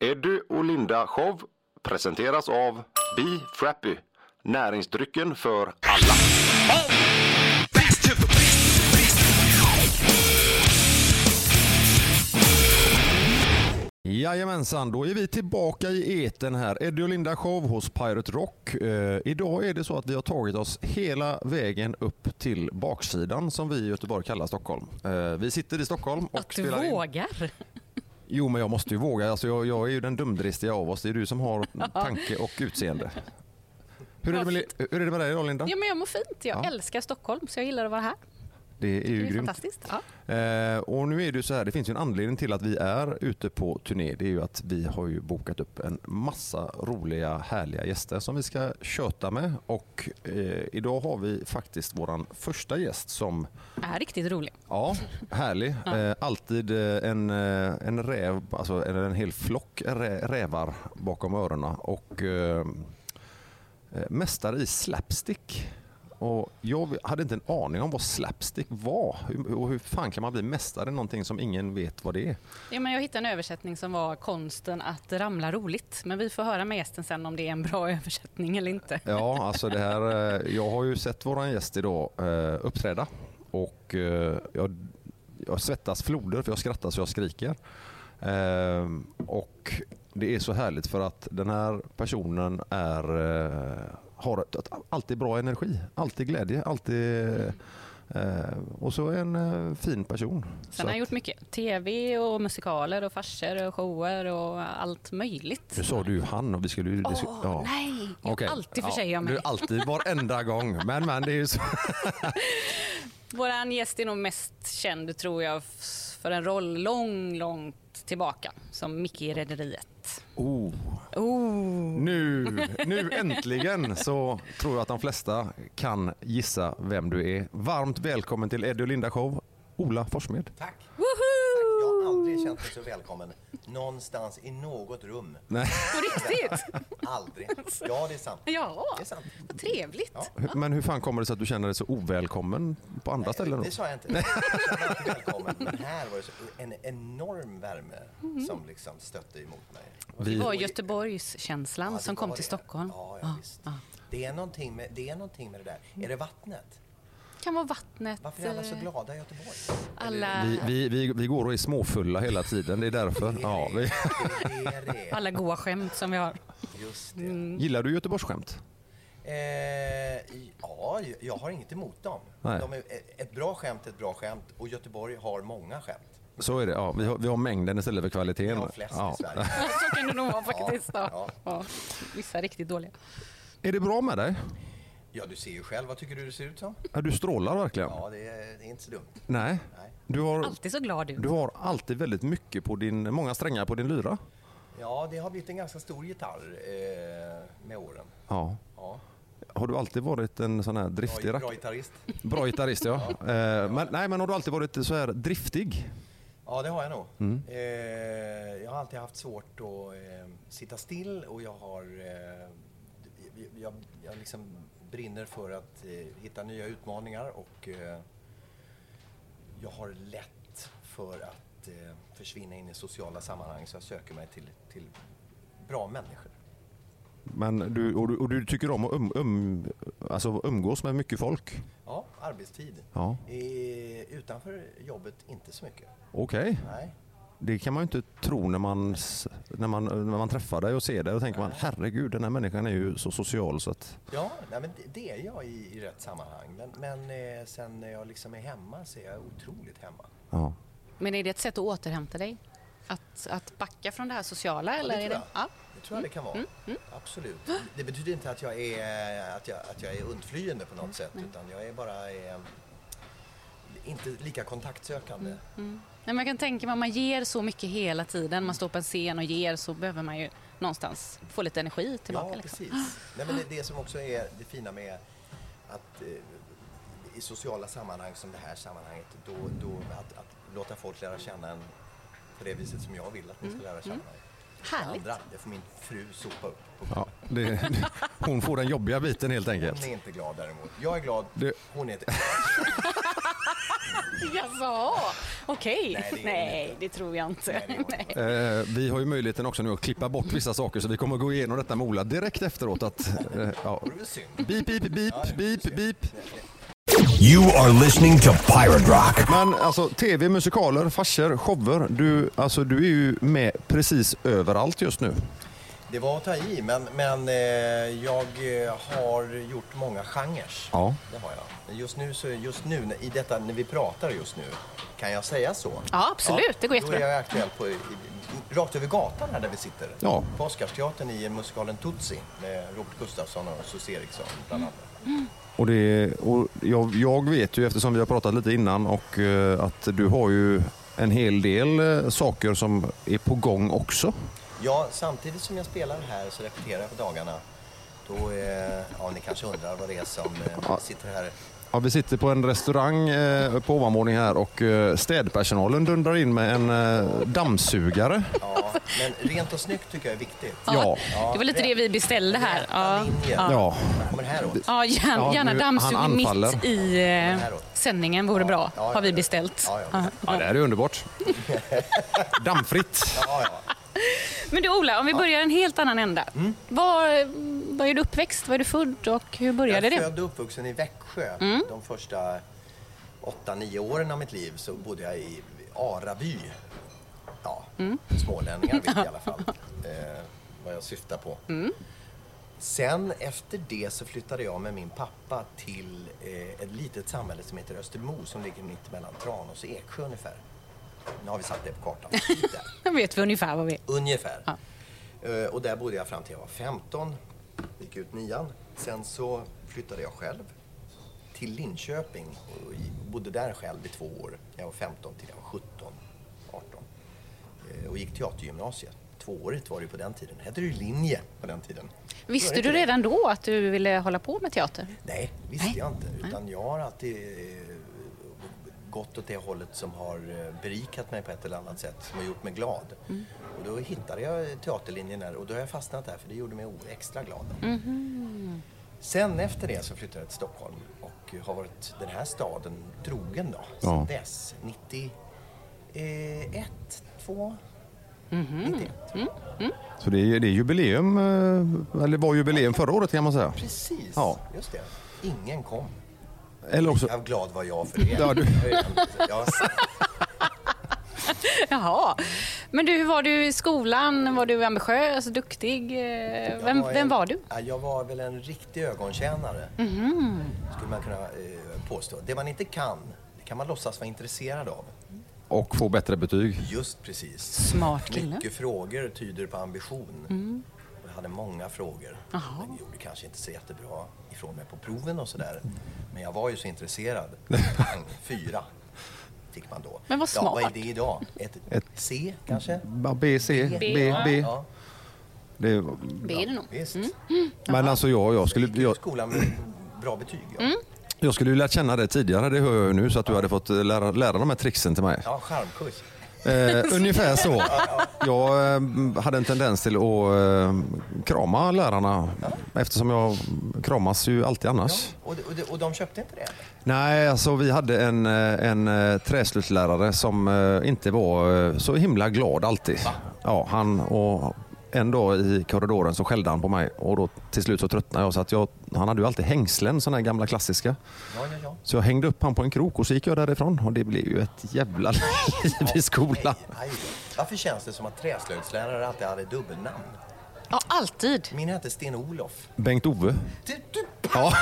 Eddie och Linda show presenteras av Be Frappy. Näringsdrycken för alla. Jajamensan, då är vi tillbaka i eten här. Eddie och Linda show hos Pirate Rock. Eh, idag är det så att vi har tagit oss hela vägen upp till baksidan som vi i Göteborg kallar Stockholm. Eh, vi sitter i Stockholm och Att du spelar in. Jo, men jag måste ju våga. Alltså, jag, jag är ju den dumdristiga av oss. Det är du som har tanke och utseende. Hur är det med, hur är det med dig idag, Linda? Ja, men jag mår fint. Jag Ja. älskar Stockholm så jag gillar att vara här. Det är ju Det är grymt. fantastiskt. Ja. Eh, och nu är det så här, det finns ju en anledning till att vi är ute på turné. Det är ju att vi har bokat upp en massa roliga, härliga gäster som vi ska köta med. Och eh, idag har vi faktiskt våran första gäst som, Är riktigt rolig. ja, härlig. Eh, alltid eh, en, eh, en räv, alltså eller en hel flock rä, rävar bakom öronen. Och eh, mästare i slapstick. Och jag hade inte en aning om vad slapstick var. Och hur fan kan man bli mästare i någonting som ingen vet vad det är? Ja, men jag hittade en översättning som var konsten att ramla roligt. Men vi får höra med gästen sen om det är en bra översättning eller inte. Ja, alltså det här, eh, jag har ju sett våran gäst idag eh, uppträda och eh, jag, jag svettas floder för jag skrattar så jag skriker. Eh, och det är så härligt för att den här personen är, har alltid bra energi, alltid glädje, alltid eh, och så en eh, fin person. Sen har han gjort mycket. TV och musikaler och farser och shower och allt möjligt. Nu sa du ju han och vi skulle ju... Åh, ja. nej! Jag Okej. alltid försäger jag mig. Du alltid, varenda gång. Men, men det är ju så. Vår gäst är nog mest känd, tror jag, för en roll lång, långt tillbaka. Som Micke i Rederiet. Oh. Oh. Nu, nu äntligen så tror jag att de flesta kan gissa vem du är. Varmt välkommen till Eddie och Linda show, Ola Forssmed. Tack. Woho! Jag har aldrig känt mig så välkommen någonstans i något rum. Nej. På riktigt? Aldrig. Ja, det är sant. Ja, Det är sant. vad trevligt. Ja. Men hur fan kommer det sig att du känner dig så ovälkommen på andra ställen? Då? Det sa jag inte. Jag känner mig inte välkommen. Men här var det så, en enorm värme som liksom stötte emot mig. Det Vi, var Göteborgskänslan Ja, det som kom till det. Stockholm. Ja, ja, visst. Det är, någonting med, det är någonting med det där. Är det vattnet? Kan vara vattnet. Varför är alla så eh, glada i Göteborg? Alla, vi, vi, vi, vi går och är småfulla hela tiden, det är därför. Ja, vi, Det är det. alla goa skämt som vi har. Just det. gillar du Göteborgsskämt? Eh, ja, jag har inget emot dem. Nej. De är, ett bra skämt är ett bra skämt och Göteborg har många skämt. Så är det, ja. Vi har, vi har mängden istället för Vi kvaliteten. har flest Ja. i Sverige. Så kan det nog vara faktiskt. Ja, ja. Ja. Vissa är riktigt dåliga. Är det bra med dig? Ja, du ser ju själv. Vad tycker du det ser ut som? Ja, du strålar verkligen. Ja, det är, det är inte så dumt. Nej. Nej. Du har, Alltid så glad ut. du har alltid väldigt mycket på din, många strängar på din lyra. Ja, det har blivit en ganska stor gitarr eh, med åren. Ja. Ja. Har du alltid varit en sån här driftig rack... bra gitarrist. Bra gitarrist ja. Eh, men, nej, men har du alltid varit så här driftig? Ja, det har jag nog. Mm. Eh, jag har alltid haft svårt att eh, sitta still och jag har... Eh, jag, jag liksom brinner för att eh, hitta nya utmaningar och eh, jag har lätt för att eh, försvinna in i sociala sammanhang så jag söker mig till, till bra människor. Men du, och, du, och du tycker om att um, um, alltså umgås med mycket folk? Ja, arbetstid. Ja. Eh, utanför jobbet inte så mycket. Okej. Nej. Det kan man ju inte tro när man, när, man, när man träffar dig och ser dig och tänker man herregud den här människan är ju så social så att... Ja, nej, men det- det är jag i, i rätt sammanhang. Men, men eh, sen när jag liksom är hemma så är jag otroligt hemma. Ja. Men är det ett sätt att återhämta dig? Att, att backa från det här sociala? eller tror är det? jag. Ja. Det tror jag det kan vara. Absolut. Det betyder inte att jag är, att jag, att jag är undflyende på något sätt. Utan jag är bara eh, inte lika kontaktsökande. Nej, men jag kan tänka mig om man ger så mycket hela tiden, man står på en scen och ger, så behöver man ju någonstans få lite energi tillbaka. Ja, liksom. precis. Nej, men det, det som också är det fina med att eh, i sociala sammanhang som det här sammanhanget, då, då att, att låta folk lära känna en på det viset som jag vill att ni ska lära känna mig. Härligt. Andra, det får min fru sopa upp på. Ja, det, hon får den jobbiga biten helt enkelt. Hon är inte glad däremot. Jag är glad, Det- hon är inte... Jaså, okej. Nej, det Nej, det tror jag inte. Nej. Eh, vi har ju möjligheten också nu att klippa bort vissa saker så vi kommer gå igenom detta med Ola direkt efteråt. Att, eh, ja. Beep, beep, beep, beep, beep. You are listening to Pirate Rock. Men alltså tv, musikaler, farsor, shower. Du, alltså, du är ju med precis överallt just nu. Det var att ta i, men, men eh, jag eh, har gjort många genrer. Ja. Det har jag. Just nu, så, just nu, i detta, när vi pratar just nu, kan jag säga så? Ja, absolut. Det går jättebra. Då är jag aktuell på, i, rakt över gatan här där vi sitter. Ja. På Oscarsteatern i musikalen Tutsi med Robert Gustafsson och Sus Eriksson bland annat. Och det, och jag, jag vet ju eftersom vi har pratat lite innan och eh, att du har ju en hel del eh, saker som är på gång också. Ja, samtidigt som jag spelar här så repeterar jag på dagarna. Då, eh, ja ni kanske undrar vad det är som eh, Ja. sitter här. Ja, vi sitter på en restaurang eh, på ovanvåning här och eh, städpersonalen dundrar in med en eh, dammsugare. Ja, men rent och snyggt tycker jag är viktigt. Ja. Det var lite det vi beställde här. Ja. Ja. Kommer häråt. Ja, gärna, Ja, gärna anfaller. mitt i eh, sändningen vore bra, Ja, ja, har vi ja. beställt. Ja, ja. Ja, det här är underbart. Dammfritt. Men du Ola, om vi börjar en helt annan ända. Mm. Var, var är du uppväxt, var är du född och hur började Jag är det? född och uppvuxen i Växjö. De första åtta, nio åren av mitt liv så bodde jag i Araby. Ja, smålänningar vet i alla fall eh, vad jag syftar på. Sen efter det så flyttade jag med min pappa till eh, ett litet samhälle som heter Östermo som ligger mitt mellan Tranås och Eksjö ungefär. Nu har vi satt det på kartan. Där. Jag vet vi ungefär vad vi är. Ungefär. Ja. Eh, Och där bodde jag fram till jag var 15. Gick ut nian. Sen så flyttade jag själv till Linköping och bodde där själv i två år. Jag var 15 till jag var 17, 18. Eh, Och gick teatergymnasiet. Tvåårigt var det ju på den tiden. Hette det ju linje på den tiden. Visste Var du inte det? redan då att du ville hålla på med teater? Nej, visste Nej. jag inte. Utan jag har alltid eh, gått åt det hållet som har eh, berikat mig på ett eller annat sätt, som har gjort mig glad. Och då hittade jag teaterlinjen där och då har jag fastnat där för det gjorde mig extra glad. Sen efter det så flyttade jag till Stockholm och har varit den här staden trogen då, Ja. sedan dess. 91, 2, 91. Så det är, det är jubileum, eh, eller var jubileum förra året kan man säga. Precis, Ja. just det. Ingen kom. Eller också, Jag glad var jag för det. Ja, du- Jag, Jaha. Men du, hur var du i skolan? Var du ambitiös, duktig? Eh, Vem, en- vem var du? Ja, Jag var väl en riktig ögontjänare, Mhm. skulle man kunna eh, påstå. Det man inte kan, det kan man låtsas vara intresserad av. och få bättre betyg. Just precis. Smart kille. Mycket frågor tyder på ambition. Jag hade många frågor. Mm. Jaha. Jag gjorde kanske inte så jättebra ifrån mig på proven och sådär. Men jag var ju så intresserad. Pang, fyra fick man då. Men vad Ja, vad är smart. det idag? Ett, Ett- C kanske? B, C, B, B, ja. B. Ja, Det, Det är det nog. visst. men alltså jag, jag, skulle, ut jag, skolan med bra betyg. Ja, Mm. jag skulle ju lärt känna det tidigare, det hör jag ju nu, så att du hade fått lära, lära de här tricksen till mig. ja charmkurs. Eh, ungefär så. Jag eh, hade en tendens till att eh, krama lärarna eftersom jag kramas ju alltid annars. Och, och, och de köpte inte det? Nej, alltså vi hade en, eh, en eh, träslutslärare som eh, inte var eh, så himla glad alltid. Ja, han, och en dag i korridoren så skällde han på mig och då till slut så tröttnade jag. Så att jag han hade ju alltid hängslen, sådana här gamla klassiska. Ja, ja, ja. Så jag hängde upp han på en krok och så gick jag därifrån och det blev ju ett jävla liv i skolan. Nej. Varför känns det som att träslöjdslärare alltid hade dubbelnamn? Ja, alltid. Min hette Sten-Olof. Bengt-Ove. Du, du Ja.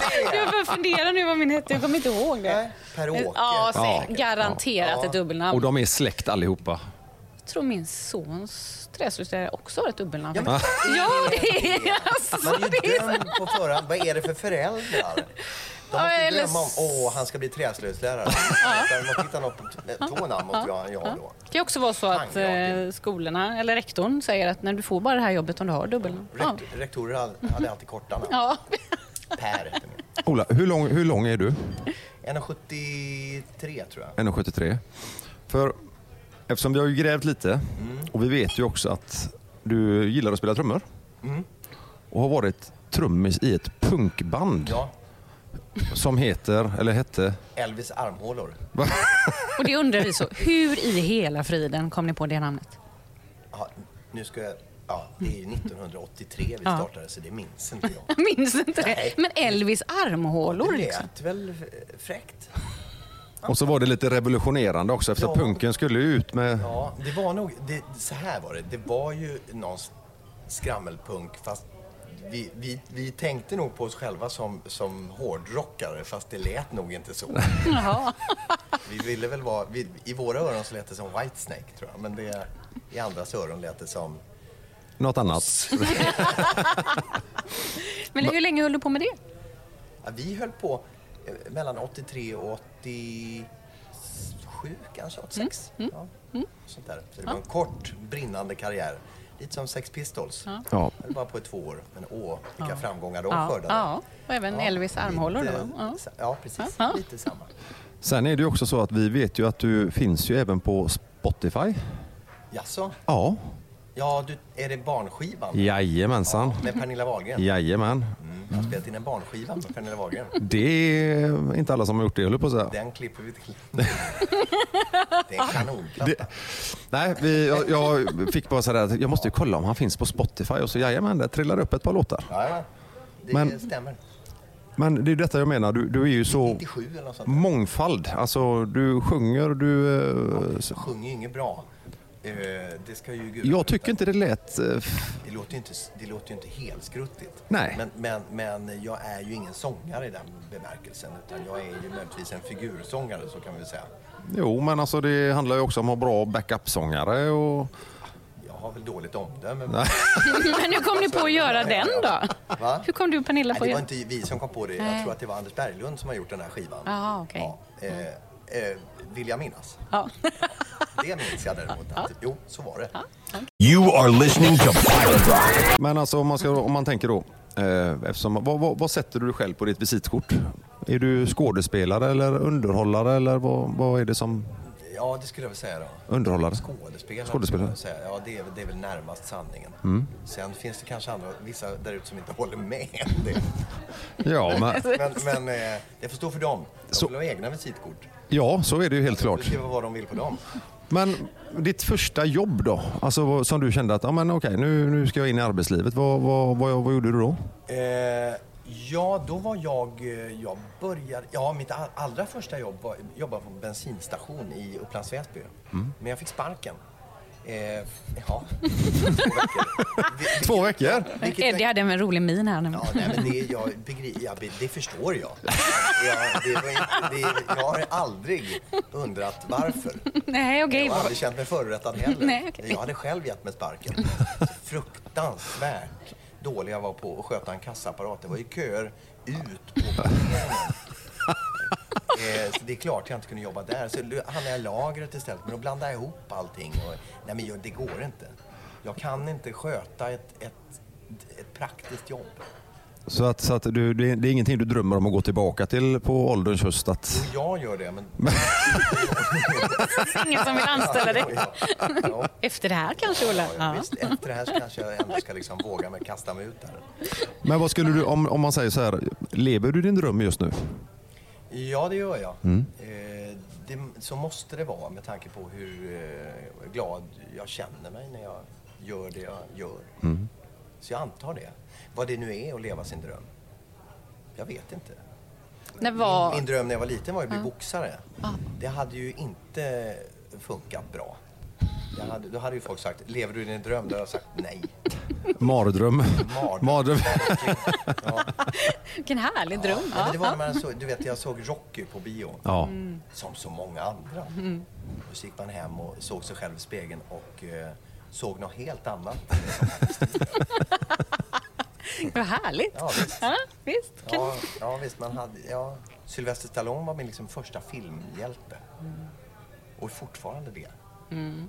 säger ju Jag det! börjar fundera nu vad min hette. Jag kommer inte ihåg det. Per-Åke. Ja, garanterat Ja. ett dubbelnamn. Och de är släkt allihopa. Jag tror min sons träslöjdslärare också har ett dubbelnamn. Ja, Ja, men, det är alltså. man är det ju dömd på förhand. Vad är det för föräldrar? De måste eller ju drömma om åh, han ska bli träslöjdslärare. De måste hitta något, två namn måste jag ja då. Det kan också vara så att ja, eh, skolorna eller rektorn säger att när du får bara det här jobbet om du har dubbelnamn. Ja. Rekt, rektorer hade- alltid korta namn. Ja. Per. Ola, hur lång, hur lång är du? 1,73 tror jag. 1,73. För eftersom vi har ju grävt lite Mm. och vi vet ju också att du gillar att spela trummor. Mm. Och har varit trummis i ett punkband. Ja, som heter, eller hette, Elvis armhålor. Och det undrar vi så. Hur i hela friden kom ni på det namnet? Ja, nu ska jag... Ja, det är ju 1983 vi Ja. startade så det minns inte jag. Minns inte det. Men Elvis armhålor Det liksom. lät väl fräckt? Och så var det lite revolutionerande också efter Ja. punken skulle ut med Ja, det var nog... Det, så här var det. Det var ju någon skrammelpunk fast vi, vi, vi tänkte nog på oss själva som, som hårdrockare fast det lät nog inte så. Jaha. Vi ville väl vara... Vi, I våra öron så lät det som Whitesnake tror jag men det, i andras öron lät det som... något annat. Men hur länge höll du på med det? Ja, vi höll på mellan 83 och 87 kanske, 86. Mm, Ja, sånt där. Så det var en kort brinnande karriär. Lite som Sex Pistols. Ja. Ja. Det var på två år. Men åh, vilka framgångar de Ja, skördade. ja. och även Elvis armhålor lite, då. Ja. Ja, precis. Ja. Lite samma. Sen är det ju också så att vi vet ju att du finns ju även på Spotify. Jaså? Ja, Ja, du, är det barnskivan? jajamensan. Med Pernilla Wahlgren? Jajamän. Jag har spelat in en barnskiva med Pernilla Wahlgren. Det är inte alla som har gjort det, höll jag på att säga. Den klipper vi till. Det är en kanonplatta. Det, nej, vi, jag, jag fick bara säga att jag måste ju kolla om han finns på Spotify och så jajamän, det trillar upp ett par låtar. Ja, ja. Det Men- stämmer. Men det är detta jag menar, du, du är ju så 97 eller något sånt där. mångfald. Alltså du sjunger, du... eh, Så sjunger ju inget bra. Eh, Det ska ju Jag tycker inte det lät... eh, Det låter ju inte, det låter ju inte helt skruttigt. Nej. Men, men, men jag är ju ingen sångare i den bemärkelsen. Utan jag är ju möjligtvis en figursångare, så kan vi säga. Jo, men alltså det handlar ju också om att ha bra backup-sångare och... Jag har väl dåligt omdöme. Men hur kom ni på att göra den då? Va? Hur kom du och Pernilla på det att var göra inte vi som kom på det. Jag tror att det var Anders Berglund som har gjort den här skivan. Jaha, okej. Ja, eh, eh, vill jag minnas. Ja. Det minns jag däremot. Att, jo, så var det. You are listening to Pirate Rock. Men alltså om man, ska, om man tänker då, eh, eftersom, vad, vad, vad sätter du själv på ditt visitkort? Är du skådespelare eller underhållare eller vad, vad är det som Ja, det skulle jag väl säga då. underhållare? Skådespelare. Skådespelare. jag säga. Ja, det är, väl- det är väl närmast sanningen. Mm. Sen finns det kanske andra, vissa där ute som inte håller med det. Ja, men, Men, men eh, det får stå för dem. De Så- vill ha egna visitkort. ja, så är det ju helt De klart. skriver vad de vill på dem. Men ditt första jobb då? Alltså som du kände att, ja men okej, nu, nu ska jag in i arbetslivet. Vad, vad, vad, vad gjorde du då? Eh, ja, då var jag... eh, Jag började... Ja, mitt all- allra första jobb var jobba på en bensinstation i Upplands Väsby. Mm. Men jag fick sparken. Eh, ja, två veckor. Vilket- Eddie hade en rolig min här nu. Ja, nej, men det, jag, begri- ja, be- det förstår jag. jag, det det, jag har aldrig undrat varför. Nej, okej. Jag har aldrig känt mig förorättad heller. Nej, okej. Jag hade själv gett mig sparken. Fruktansvärt dålig jag var på att sköta en kassaapparat. Det var ju köer ut på. Eh, så det är klart jag inte kunde jobba där. Så hamnade jag i lagret istället. Men då blandade jag ihop allting. Och, nej men det går inte. Jag kan inte sköta ett, ett, ett praktiskt jobb. Så att, så att du, det, är, det är ingenting du drömmer om att gå tillbaka till på ålderns höst? Att, jag gör det, men... Ingen som vill anställa dig. Ja, ja, Efter det här kanske, Ola? ja, visst, efter det här så kanske jag ändå ska liksom våga mig kasta mig ut där. men vad skulle du, om, om man säger så här, lever du din dröm just nu? Ja, det gör jag. Mm. Eh, det, så måste det vara med tanke på hur eh, glad jag känner mig när jag gör det jag gör. Mm. Så jag antar det. Vad det nu är att leva sin dröm. Jag vet inte. Var... Min, min dröm när jag var liten var att bli boxare. Det hade ju inte funkat bra. Jag hade, då hade ju folk sagt, lever du i din dröm? Då hade jag sagt nej. Mardröm. Mardröm. Mardröm. Ja. Vilken härlig dröm. Nej, men det var när man såg, du vet, jag såg Rocky på bio. Ja. Som så många andra. Och så gick man hem och såg sig själv i spegeln och eh, såg något helt annat. Vad härligt. Ja, visst. Ja, visst. Ja, ja visst. Man hade, ja, Sylvester Stallone var min liksom första filmhjälte. Och är fortfarande det. Mm.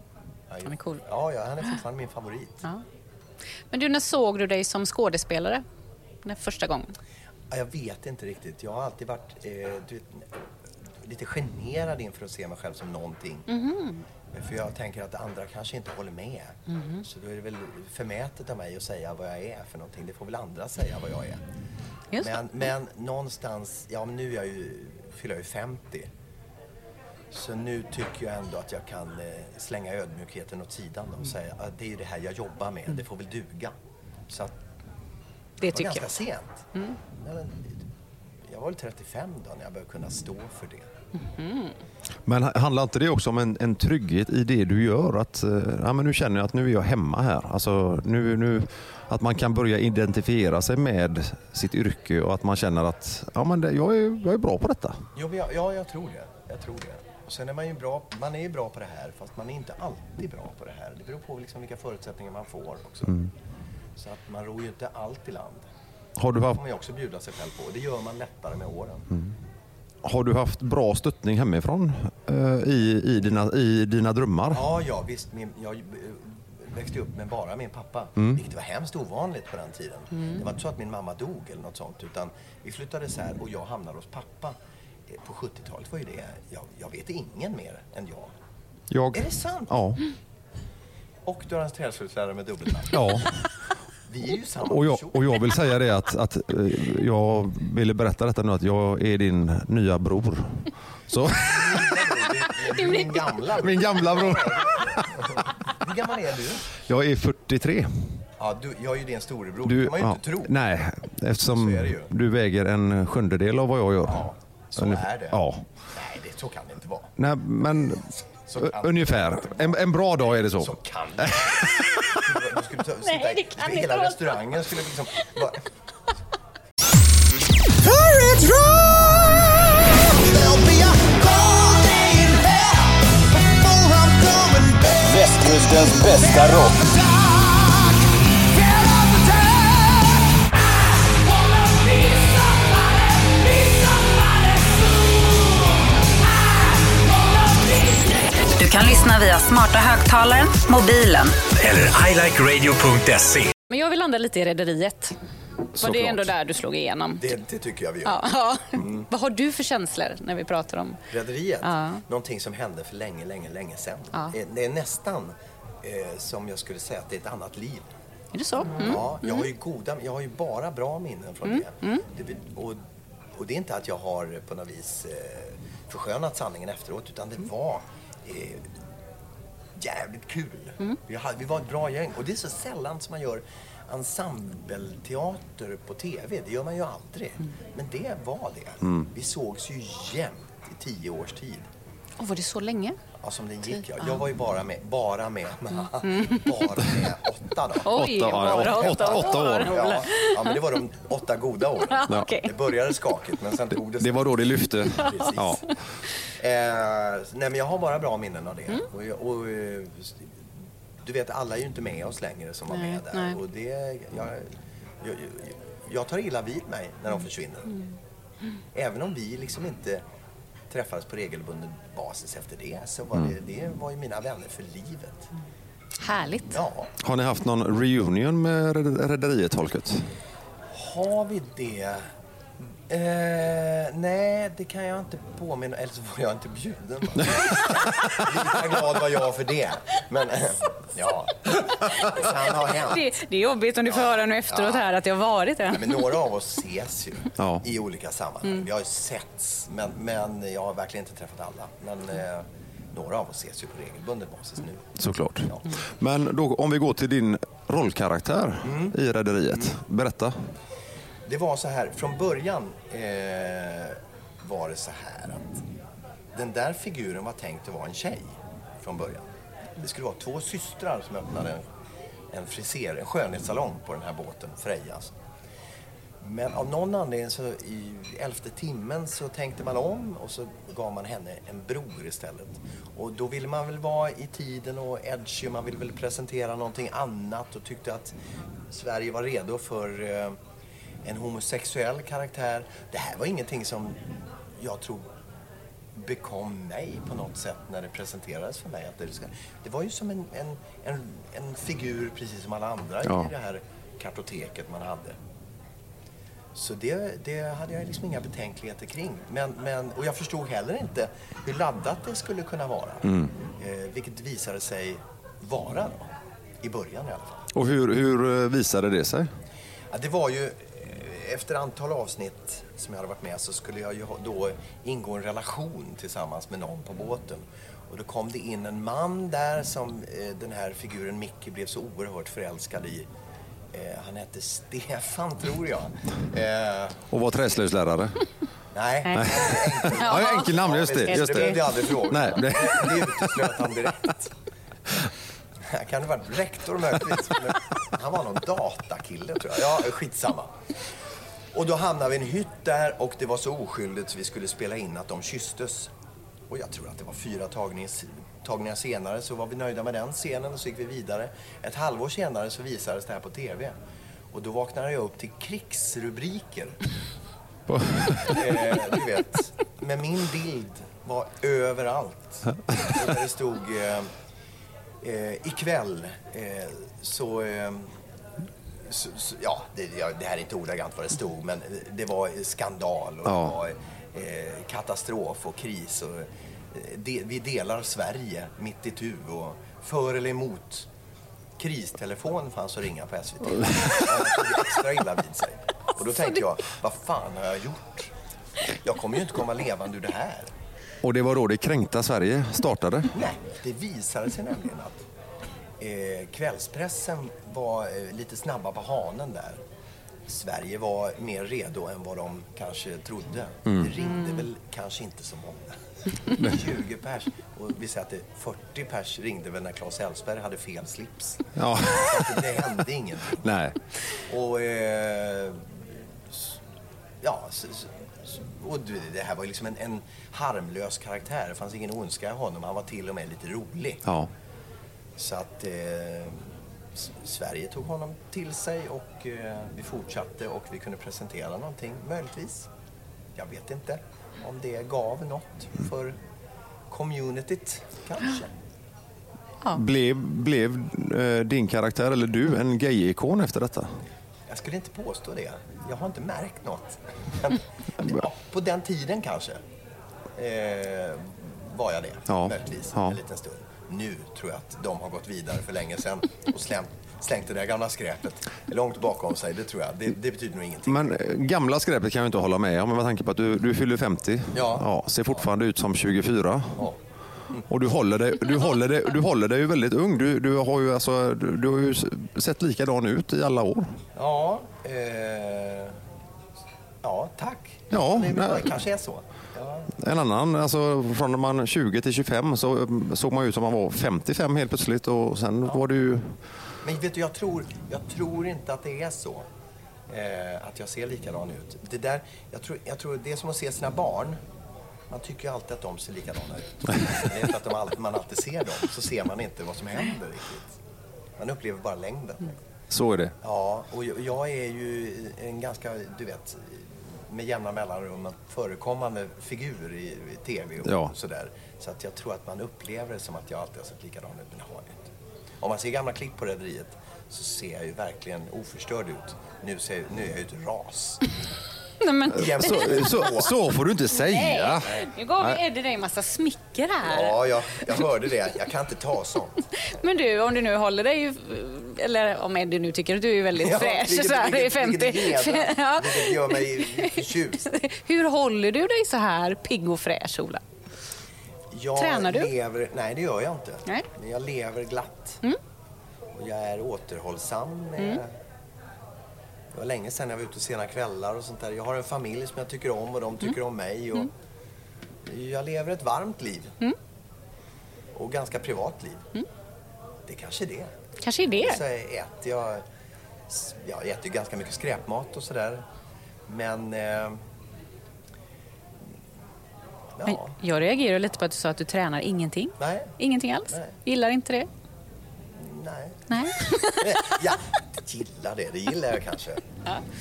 Han är cool. Ja, ja, han är fortfarande min favorit. Ja. Men du, när såg du dig som skådespelare? Den första gången? Ja, jag vet inte riktigt. Jag har alltid varit eh, du lite generad inför att se mig själv som någonting. För jag tänker att andra kanske inte håller med. Så då är det väl förmätet av mig att säga vad jag är för någonting. Det får väl andra säga vad jag är. Just Men, men någonstans, ja men nu är jag ju, fyller jag ju 50. Så nu tycker jag ändå att jag kan eh, slänga ödmjukheten åt sidan och säga att det är det här jag jobbar med, det får väl duga. Så att Det det var tycker ganska jag. sent. Men, jag var väl 35 då när jag började kunna stå för det. Men handlar inte det också om en, en trygghet i det du gör? Att eh, ja, men nu känner jag att nu är jag hemma här. Alltså, nu, nu, att man kan börja identifiera sig med sitt yrke och att man känner att ja, men det, jag, är, jag är bra på detta. Jo, jag, ja, jag tror det. Jag tror det. Och sen är man ju bra, man är bra på det här fast man är inte alltid bra på det här. Det beror på liksom vilka förutsättningar man får också. Så att man ror ju inte allt i land. Har du Det haft, får man ju också bjuda sig själv på. Det gör man lättare med åren. Har du haft bra stöttning hemifrån eh, i, i, dina, i dina drömmar? Ja, ja visst. Min, jag eh, växte upp med bara min pappa, Mm. vilket var hemskt ovanligt på den tiden. Det var inte så att min mamma dog eller något sånt, utan vi flyttade isär och jag hamnade hos pappa. Eh, På 70-talet var ju det, jag, jag vet ingen mer än jag. Jag, Är det sant? Ja. Och du har en träslöjdslärare med dubbelnamn. ja. Vi är ju samma Och, jag, och jag vill säga det att, att eh, jag ville berätta detta nu att jag är din nya bror. Så, är Min gamla. min gamla bror. Hur gammal är du? Jag är 43. Ja, du, jag är ju din storebror. Du, det kan man ju ja, inte tro. Nej, eftersom du väger en sjundedel av vad jag gör. Ja, så Ungefär- är det. Ja. Nej, det, så kan det inte vara. Nej, men ungefär. En, en bra dag är det så. Så kan det Du skulle ta, sitta, Nej, det kan inte Hela vara så. restaurangen skulle liksom... Bara, Västkustens bästa rock. Du kan lyssna via smarta högtalaren, mobilen Eller ilikeradio.se. Men jag vill landa lite i Rederiet. För det är ändå där du slog igenom. det, det tycker jag vi gör. Ja, ja. Vad har du för känslor när vi pratar om... Rederiet, Ja. någonting som hände för länge, länge, länge sedan. Ja. Eh, Det är nästan eh, som jag skulle säga att det är ett annat liv. Är det så? Mm. Ja, jag har ju goda, jag har ju bara bra minnen från det. det. Och, och det är inte att jag har på något vis eh, förskönat sanningen efteråt, utan det var eh, jävligt kul. Vi, hade, vi var ett bra gäng. Och det är så sällan som man gör ensembleteater på TV. Det gör man ju aldrig. Men det var det. Vi sågs ju jämt i tio års tid. Åh, var det så länge? Ja, som det gick. Ja. Jag var ju bara med, bara med, bara med åtta då. Oj, Åtta, bara åtta- åtta- åtta år. Ja, ja, men det var de åtta goda åren. Ja. Det började skakigt, men sen tog det Det var då det lyfte. Precis. Ja. Eh, nej, men jag har bara bra minnen av det. Och, jag- och, eh, du vet, alla är ju inte med oss längre som var Nej, med där. nej. Och det, jag, jag, jag, jag tar illa vid mig när de försvinner. Även om vi liksom inte träffades på regelbunden basis efter det så var det, det var ju mina vänner för livet. Härligt. Ja, Har ni haft någon reunion med Red- Rederiet, Folket? Har vi det? Eh, nej, det kan jag inte påminna Eller så var jag inte bjuden. Lika glad var jag för det. Men eh, ja, det kan ha hänt. Det, det är jobbigt om du får höra nu efteråt här att jag har varit det. Men några av oss ses ju Ja. i olika sammanhang. Vi har ju setts, men, men jag har verkligen inte träffat alla. Men eh, några av oss ses ju på regelbunden basis nu. Såklart. Ja. Men då, om vi går till din rollkaraktär i Rederiet. Berätta. Det var så här, från början eh, var det så här att den där figuren var tänkt att vara en tjej från början. Det skulle vara två systrar som öppnade en, en friser, en skönhetssalong på den här båten, Frejas. Alltså. Men av någon anledning så i elfte timmen så tänkte man om och så gav man henne en bror istället. Och då ville man väl vara i tiden och edgy, man ville väl presentera någonting annat och tyckte att Sverige var redo för eh, en homosexuell karaktär. Det här var ingenting som jag tror bekom mig på något sätt när det presenterades för mig. Att det, ska, det var ju som en, en, en, en figur precis som alla andra Ja. i det här kartoteket man hade. Så det, det hade jag liksom inga betänkligheter kring. Men, men, och jag förstod heller inte hur laddat det skulle kunna vara. Eh, vilket visade sig vara då. I början i alla fall. Och hur, hur eh, visade det sig? Ja, det var ju efter antal avsnitt som jag hade varit med så skulle jag ju då ingå en relation tillsammans med någon på båten. Och då kom det in en man där som eh, den här figuren Mickey blev så oerhört förälskad i. Eh, han hette Stefan, tror jag. Eh, Och var träslöjdslärare. nej, Nej. enkel- Ja, enkel namn, just det. Just det behövde det. jag aldrig fråga. Nej, det- det uteslöt han direkt. Han kan ha varit rektor möjligtvis. Han var någon datakille tror jag. Ja, skitsamma. Och då hamnade vi i en hytt där och det var så oskyldigt så vi skulle spela in att de kysstes. Och jag tror att det var fyra tagningar senare så var vi nöjda med den scenen och så gick vi vidare. Ett halvår senare så visades det här på TV. Och då vaknade jag upp till krigsrubriker. eh, du vet, men min bild var överallt. Och där det stod eh, eh, ikväll eh, så, eh, så, så... Ja, det, det här är inte ordagrant vad det stod, men det var skandal och Ja. det var eh, katastrof och kris. Och, eh, de, vi delar Sverige mitt i tu och för eller emot. Kristelefon fanns att ringa på SVT. Tog extra illa vid sig. Och då tänkte jag, vad fan har jag gjort? Jag kommer ju inte komma levande ur det här. Och det var då det kränkta Sverige startade. Nej, det visade sig nämligen att eh, kvällspressen var eh, lite snabba på hanen där. Sverige var mer redo än vad de kanske trodde. Det ringde väl kanske inte så många. 20 pers. Och vi säger att det 40 pers ringde väl när Claes Elfsberg hade fel slips. Ja. Så det hände ingenting. Nej. Och... Eh, ja, s- s- s- och det här var ju liksom en, en harmlös karaktär. Det fanns ingen ondska i honom. Han var till och med lite rolig. Ja. Så att eh, Sverige tog honom till sig och eh, vi fortsatte och vi kunde presentera någonting, möjligtvis. Jag vet inte om det gav något för communityt, kanske. Blev, blev eh, din karaktär, eller du, en gay-ikon efter detta? Jag skulle inte påstå det. Jag har inte märkt något. Men, ja, på den tiden kanske eh, var jag det, Ja, möjligtvis, ja. en liten stund. Nu tror jag att de har gått vidare för länge sedan och slängt, slängt det där gamla skräpet långt bakom sig. Det tror jag. Det, det betyder nog ingenting. Men eh, gamla skräpet kan jag inte hålla med om, men med tanke på att du, du fyller 50. Ja. ser fortfarande ut som 24. Ja. Och du håller dig, du håller dig, du håller dig ju väldigt ung. Du, du, har ju alltså, du, du har ju sett likadan ut i alla år. Ja, eh, ja tack. Ja, det, nej. kanske är så. Ja, En annan, alltså från när man 20 till 25 så eh, såg man ut som man var 55 helt plötsligt och sen var du ju... Men vet du, jag tror, jag tror inte att det är så. Eh, att jag ser likadan ut. Det, där, jag, tror, jag tror det är som att se sina barn. Man tycker ju alltid att de ser likadana ut. Det är för att de man alltid ser dem, så ser man inte vad som händer riktigt. Man upplever bara längden. Så är det. Ja, och jag är ju en ganska, du vet, med jämna mellanrum förekommande figur i, i tv och Ja. sådär. Så att jag tror att man upplever det som att jag alltid har sett likadan ut, men har jag inte. Om man ser gamla klipp på Rederiet så ser jag ju verkligen oförstörd ut. Nu, ser, nu är jag ju ett ras. Nej, men, med Så, då. så får du inte säga. nu gav Eddie dig en massa smicker här. Ja, jag, jag hörde det. Jag kan inte ta sånt. Men du, om du nu håller dig, eller om Eddie nu tycker att du är väldigt Ja, fräsch vilket- så här i vilket- 50. vilket hedrar. ja. Vilket gör mig förtjust. Hur håller du dig så här pigg och fräsch, Ola? Jag Tränar du? Lever, nej, det gör jag inte. Nej. Men jag lever glatt. Och jag är återhållsam. Med, Det var länge sedan jag var ute sena kvällar och sånt där. Jag har en familj som jag tycker om och de tycker om mig. Och Jag lever ett varmt liv. Och ganska privat liv. Det är kanske det. Kanske är det. Så äter jag, jag äter ju ganska mycket skräpmat och sådär. Men... Eh, Men ja, jag reagerar lite på att du sa att du tränar ingenting. nej, Ingenting alls? Nej. Gillar inte det? Nej. Nej. ja, gillar det. Det gillar jag kanske.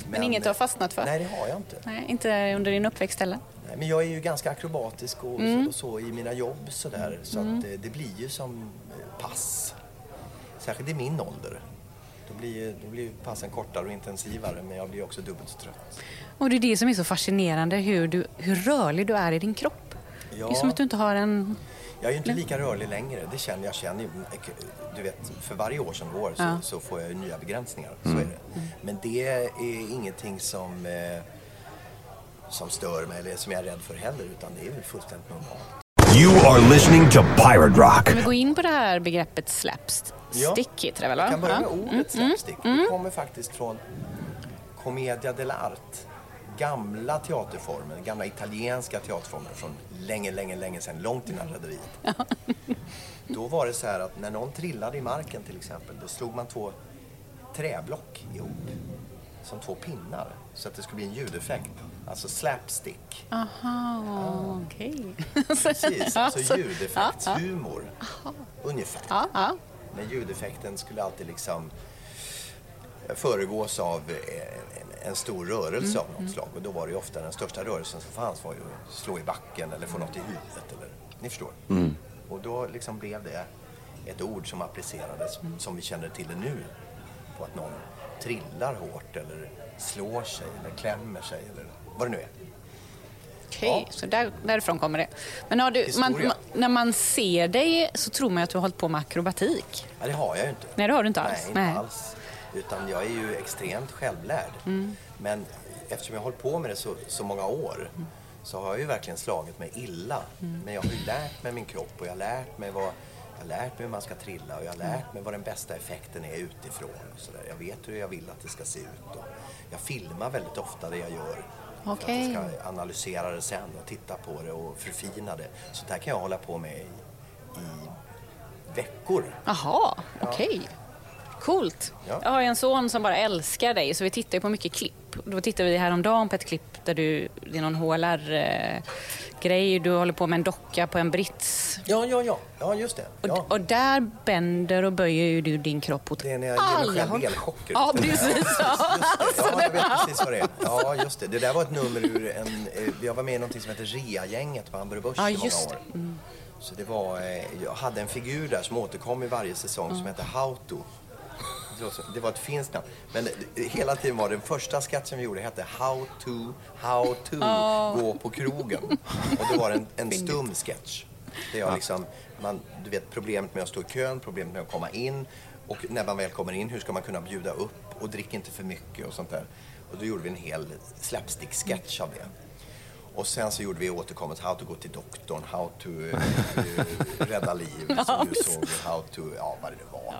Men, inget du har fastnat för? Nej, det har jag inte. Nej, inte under din uppväxt heller? Nej, men jag är ju ganska akrobatisk och, Mm. så, och så i mina jobb sådär. Så att det, det blir ju som eh, pass. Särskilt i min ålder. Då blir, då blir passen kortare och intensivare men jag blir också dubbelt så trött. Och det är det som är så fascinerande, hur, du, hur rörlig du är i din kropp. Ja. Det är som att du inte har en... Jag är ju inte lika rörlig längre. Det känner jag. Känner, ju- du vet, för varje år som går så, Ja. så får jag ju nya begränsningar. Mm. Så är det. Men det är ingenting som, eh, som stör mig eller som jag är rädd för heller. Utan det är väl fullständigt normalt. You are listening to Pirate Rock. Kan vi gå in på det här begreppet slapstick Ja. heter det väl? Va? Jag kan börja med Ja. Mm, ordet slapstick. Det kommer faktiskt från Commedia dell'arte. Gamla teaterformer, gamla italienska teaterformer från länge, länge, länge sedan, långt innan Rederiet. Då var det så här att när någon trillade i marken till exempel, då slog man två träblock ihop som två pinnar så att det skulle bli en ljudeffekt. Alltså slapstick. Aha, okej. Precis, alltså så- ljudeffektshumor. Ungefär. Ja, ja. Men ljudeffekten skulle alltid liksom föregås av eh, en stor rörelse av något slag. Och då var det ju ofta den största rörelsen som fanns var ju att slå i backen eller få något i huvudet. Eller, ni förstår. Och då liksom blev det ett ord som applicerades som vi känner till det nu. På att någon trillar hårt eller slår sig eller klämmer sig eller vad det nu är. Okej, så där, därifrån kommer det. Men har du, man, man, när man ser dig så tror man att du har hållit på med akrobatik. Ja, det har jag ju inte. Nej, det har du inte alls. Nej, inte Nej. alls. Utan jag är ju extremt självlärd. Mm. Men eftersom jag har hållit på med det så, så många år så har jag ju verkligen slagit mig illa. Mm. Men jag har ju lärt mig min kropp och jag har lärt mig vad jag har lärt mig hur man ska trilla och jag har Mm. lärt mig vad den bästa effekten är utifrån. Och så där. Jag vet hur jag vill att det ska se ut. Och jag filmar väldigt ofta det jag gör. För att jag ska analysera det sen och titta på det och förfina det. Så där kan jag hålla på med i, i veckor. Jaha, okej. Coolt. Ja. Jag har en son som bara älskar dig, så vi tittar ju på mycket klipp. Då tittade vi häromdagen på ett klipp där du, det är någon HLR-grej, du håller på med en docka på en brits. Ja, ja, ja. Ja, just det. Och, Ja. och där bänder och böjer ju du din kropp åt Det är när jag ger mig alla själv elchocker. Ja, precis. Ja. Just det. Ja, jag vet precis vad det är. Ja, just det. Det där var ett nummer ur en... eh, Jag var med i någonting som heter Ria-gänget på Hamburg Börs Ja, i många just år. det. Mm. Så det var... eh, Jag hade en figur där som återkom i varje säsong som hette Hauto. Det var Det ett finskt namn. Men det- hela tiden var den första sketchen vi gjorde hette How to, how to gå på krogen. Och då var det en, en stum sketch. Det är liksom, man, du vet problemet med att stå i kön, problemet med att komma in. Och när man väl kommer in, hur ska man kunna bjuda upp och dricka inte för mycket och sånt där. Och då gjorde vi en hel slapstick-sketch av det. Och sen så gjorde vi återkommet How to gå till doktorn, How to eh, rädda liv, som du såg, How to, ja vad det nu var.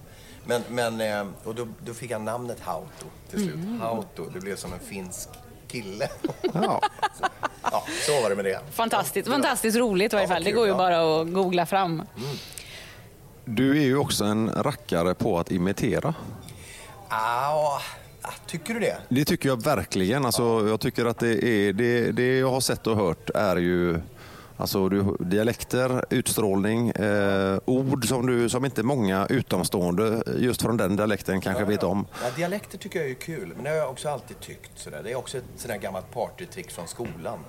Men, men eh, och då, då fick jag namnet Hauto till slut. Hauto, det blev som en finsk kille. Ja. ja, så var det med det. Fantastiskt, fantastiskt roligt i varje Ja, fall. Det går ju ja. bara att googla fram. Du är ju också en rackare på att imitera. Ah, ah, tycker du det? Det tycker jag verkligen. Alltså, jag tycker att det, är, det, det jag har sett och hört är ju alltså, du, dialekter, utstrålning, eh, ord som, du, som inte många utomstående just från den dialekten kanske vet om. Ja, dialekter tycker jag är kul, men det har jag också alltid tyckt. Sådär. Det är också ett sådär gammalt partytrick från skolan.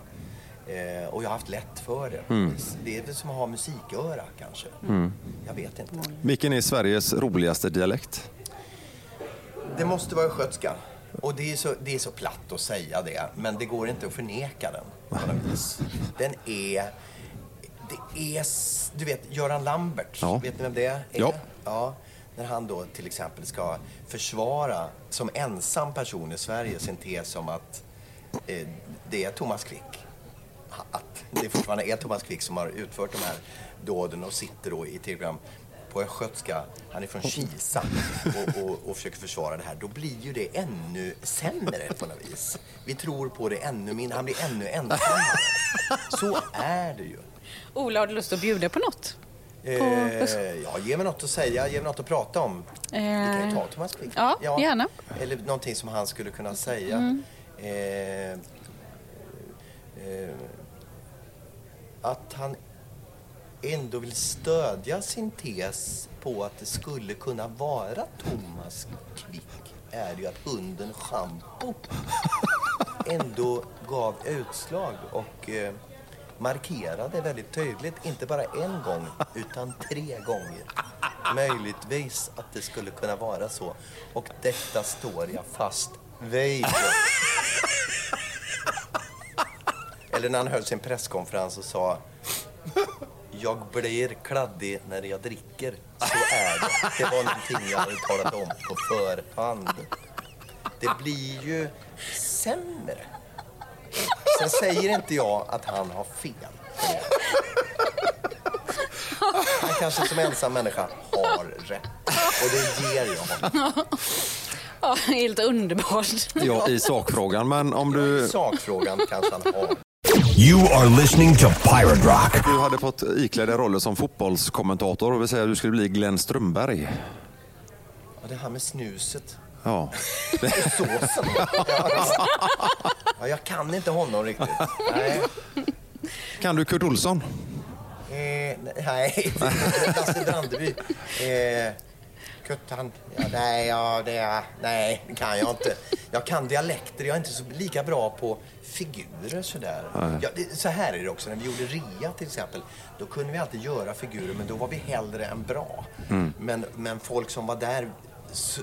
Eh, och jag har haft lätt för det. Mm. Det är väl som att ha musiköra kanske. Jag vet inte. Vilken är Sveriges roligaste dialekt? Det måste vara östgötska. Och det är, så, det är så platt att säga det, men det går inte att förneka den. Den är... Det är... Du vet, Göran Lambert, Ja. vet ni vem det är? Ja. ja. När han då till exempel ska försvara, som ensam person i Sverige, sin tes om att eh, det är Thomas Quick. Att det fortfarande är Thomas Quick som har utfört de här dåden och sitter då i tv-program på östgötska, han är från Kisa och, och, och försöker försvara det här, då blir ju det ännu sämre på något vis. Vi tror på det ännu mindre, han blir ännu ensammare. Så är det ju. Ola, har du lust att bjuda på något? Eh, ja, ge mig något att säga, ge mig något att prata om. Vi kan ju ta Thomas Quick. ja, gärna. Eller någonting som han skulle kunna säga. Eh, eh, att han ändå vill stödja sin tes på att det skulle kunna vara Thomas Quick är ju att hunden Schampo ändå gav utslag och eh, markerade väldigt tydligt, inte bara en gång utan tre gånger. Möjligtvis att det skulle kunna vara så. Och detta står jag fast vid. Eller när han höll sin presskonferens och sa jag blir kladdig när jag dricker. Så är det. Det var någonting jag hade talat om på förhand. Det blir ju sämre. Sen säger inte jag att han har fel. Han kanske som ensam människa har rätt. Och det ger jag honom. Ja, helt underbart. Ja, i sakfrågan. Men om du, Sakfrågan kanske han har. You are listening to Pirate Rock. du hade fått ikläda dig rollen som fotbollskommentator, det vill säga att du skulle bli Glenn Strömberg. Ja, det här med snuset. Ja. Såsen. Ja, ja, jag kan inte honom riktigt. Nej. Kan du Kurt Olsson? Eh, nej, Lasse Brandeby. Eh, Kurt, han... Ja, nej, ja, det, är- nej, det kan jag inte. Jag kan dialekter, jag är inte så lika bra på figurer sådär. Ja, det, så här är det också, när vi gjorde RIA till exempel, då kunde vi alltid göra figurer, men då var vi hellre än bra. Men, men folk som var där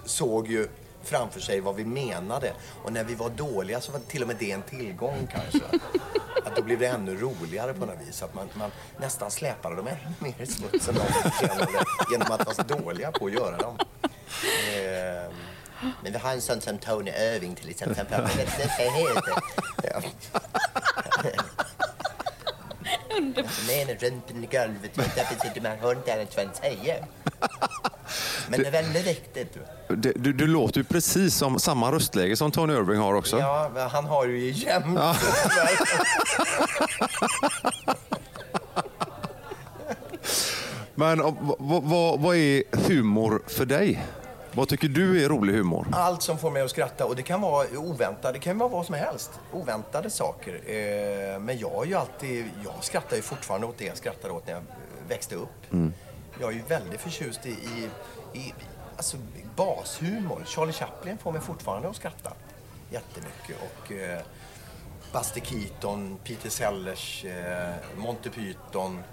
såg ju framför sig vad vi menade. Och när vi var dåliga så var till och med det en tillgång kanske. Att då blev det ännu roligare på något vis. Att man, man nästan släpade dem ännu mer i smutsen genom att vara så dåliga på att göra dem. Eh, men vi har en sån som Tony Irving till exempel. Men det, det ska heta. Ja. Men rumpen i golvet, därför sitter man hundar ett sånt säger. Men det är väldigt viktigt. du. Du, du, låter ju precis som samma röstläge som Tony Irving har också. Ja, men han har ju jämt. Men och, vad, vad, vad är humor för dig? Vad tycker du är rolig humor? Allt som får mig att skratta. Och det kan vara oväntat, det kan vara vad som helst. Oväntade saker. Eh, men jag är ju alltid, jag skrattar ju fortfarande åt det jag skrattade åt när jag eh, växte upp. Jag är ju väldigt förtjust i, i, i alltså, bashumor. Charlie Chaplin får mig fortfarande att skratta jättemycket. Och eh, Buster Keaton, Peter Sellers, Monty Python.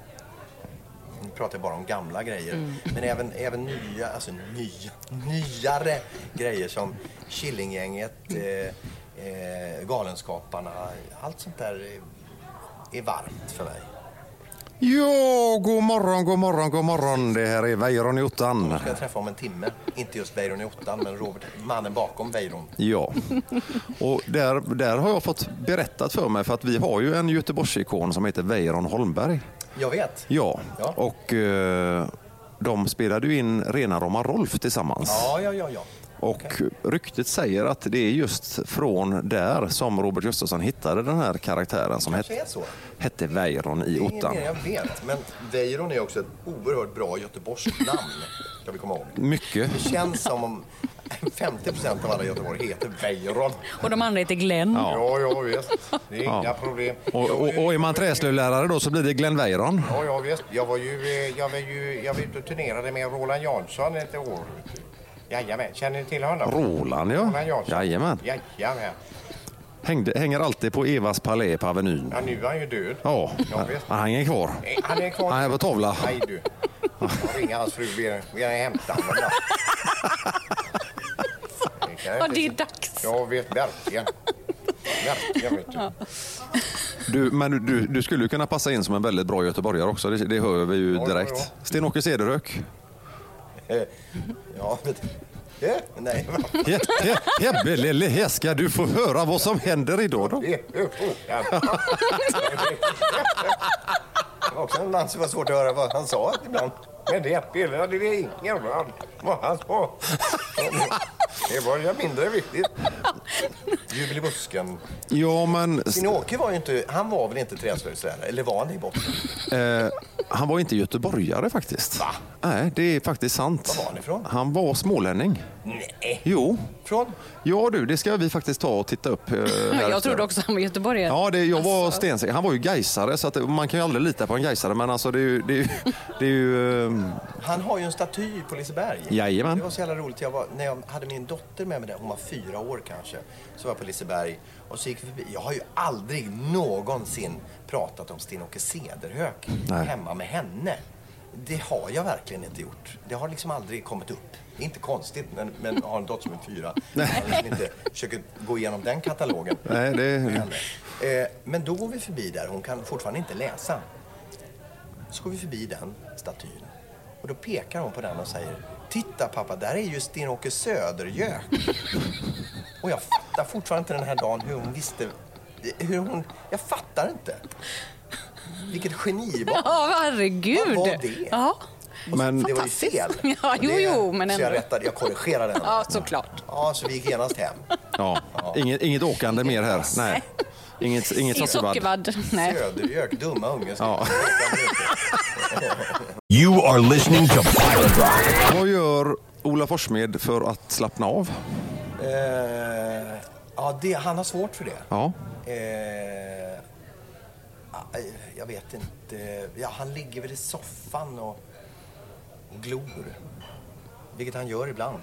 Nu pratar jag bara om gamla grejer. Men även, även nya, alltså nya, nyare grejer som Killinggänget, eh, eh, Galenskaparna. Allt sånt där är, är varmt för mig. Ja, god morgon, god morgon, god morgon. Det här är Weiron i ottan. Jag ska träffa om en timme. Inte just Weiron i ottan, men Robert, mannen bakom Weiron. Ja, och där, där har jag fått berättat för mig för att vi har ju en Göteborgsikon som heter Weiron Holmberg. Jag vet. Ja, Ja. och eh, de spelade ju in Rena rama Rolf tillsammans. Ja, ja, ja, ja. Och ryktet säger att det är just från där som Robert Gustafsson hittade den här karaktären som hette, hette Weiron i Det är ottan. jag vet. Men Weiron är också ett oerhört bra göteborgskt namn. Ska vi komma ihåg. Mycket. Det känns som om 50 procent av alla i Göteborg heter Weiron. Och de andra heter Glenn. Ja. Ja, ja visst. Det är inga Ja. problem. Och, och, och är man träslöjdlärare då så blir det Glenn Weiron. Ja, ja visst. Jag var ju, eh, jag var ju, jag var ute och turnerade med Roland Jansson ett år. Jajamän, känner ni till honom? Roland ja. Roland Jansson. Jajamän. Jajamän. Hängde, hänger alltid på Evas palä på Avenyn. Ja, nu är han ju död. Ja, Ja, visst. han hänger kvar. Han är kvar. Han är på tavla. Nej du. Jag ringer hans fru. Är, vi är hämtar honom. då. Det kan jag Ja, inte det är dags. Ja, vet verkligen. Verkligen, vet du. Du, men du- du, du skulle ju kunna passa in som en väldigt bra göteborgare också. Det, det hör vi ju Ja, ja, direkt. ja. Sten-Åke Cederhök. Ja, vet du. Nej, He- he- Hebbe lille he, ska du få höra vad som händer idag då? Det var också en man som var svårt att höra vad han sa ibland. Men det spelade det ingen roll vad han sa. Det var mindre viktigt. Jubel i busken. Ja, men Sin-Åke var ju inte, han var väl inte träslöjdslärare, eller var han det i botten? eh, han var inte göteborgare faktiskt. Va? Nej, det är faktiskt sant. Var var han ifrån? Han var smålänning. Nej. Jo. Från? Ja du, det ska vi faktiskt ta och titta upp. eh. Jag trodde också han var göteborgare. Ja, det, jag var Alltså. stensäker. Han var ju gaisare så att man kan ju aldrig lita på en gaisare. Men alltså det är ju... Det är ju, det är ju eh, Han har ju en staty på Liseberg. Jajamän. Det var så jävla roligt. Jag var, när jag hade min dotter med mig där, hon var fyra år kanske, så var jag på Liseberg och så gick vi förbi. Jag har ju aldrig någonsin pratat om Sten-Åke Cederhök hemma med henne. Det har jag verkligen inte gjort. Det har liksom aldrig kommit upp. Det är inte konstigt, men, men har en dotter som är fyra. Jag har liksom inte försöker gå igenom den katalogen. Nej, det-. Eh, men då går vi förbi där. Hon kan fortfarande inte läsa. Så går vi förbi den statyn. Och då pekar hon på den och säger Titta pappa, där är ju Sten-Åke Södergök. och jag fattar fortfarande inte den här dagen hur hon visste... Hur hon... Jag fattar inte. Vilket genibarn. Ja, herregud. Vad var det? Ja. Men Det var ju fel. Ja, jo, Det- jo, men Så jag rättade, jag korrigerade den. ja, såklart. Ja, så vi gick genast hem. ja, inget, inget åkande mer här. Nej. Inget, inget I sockervadd. sockervadd. Nej. Södergök, dumma unge. Ja. You are listening to Pirate Rock. Vad gör Ola Forssmed för att slappna av? Eh, ja, det, han har svårt för det. Ja. Eh, ah, jag vet inte. Ja, han ligger väl i soffan och, och glor. Vilket han gör ibland.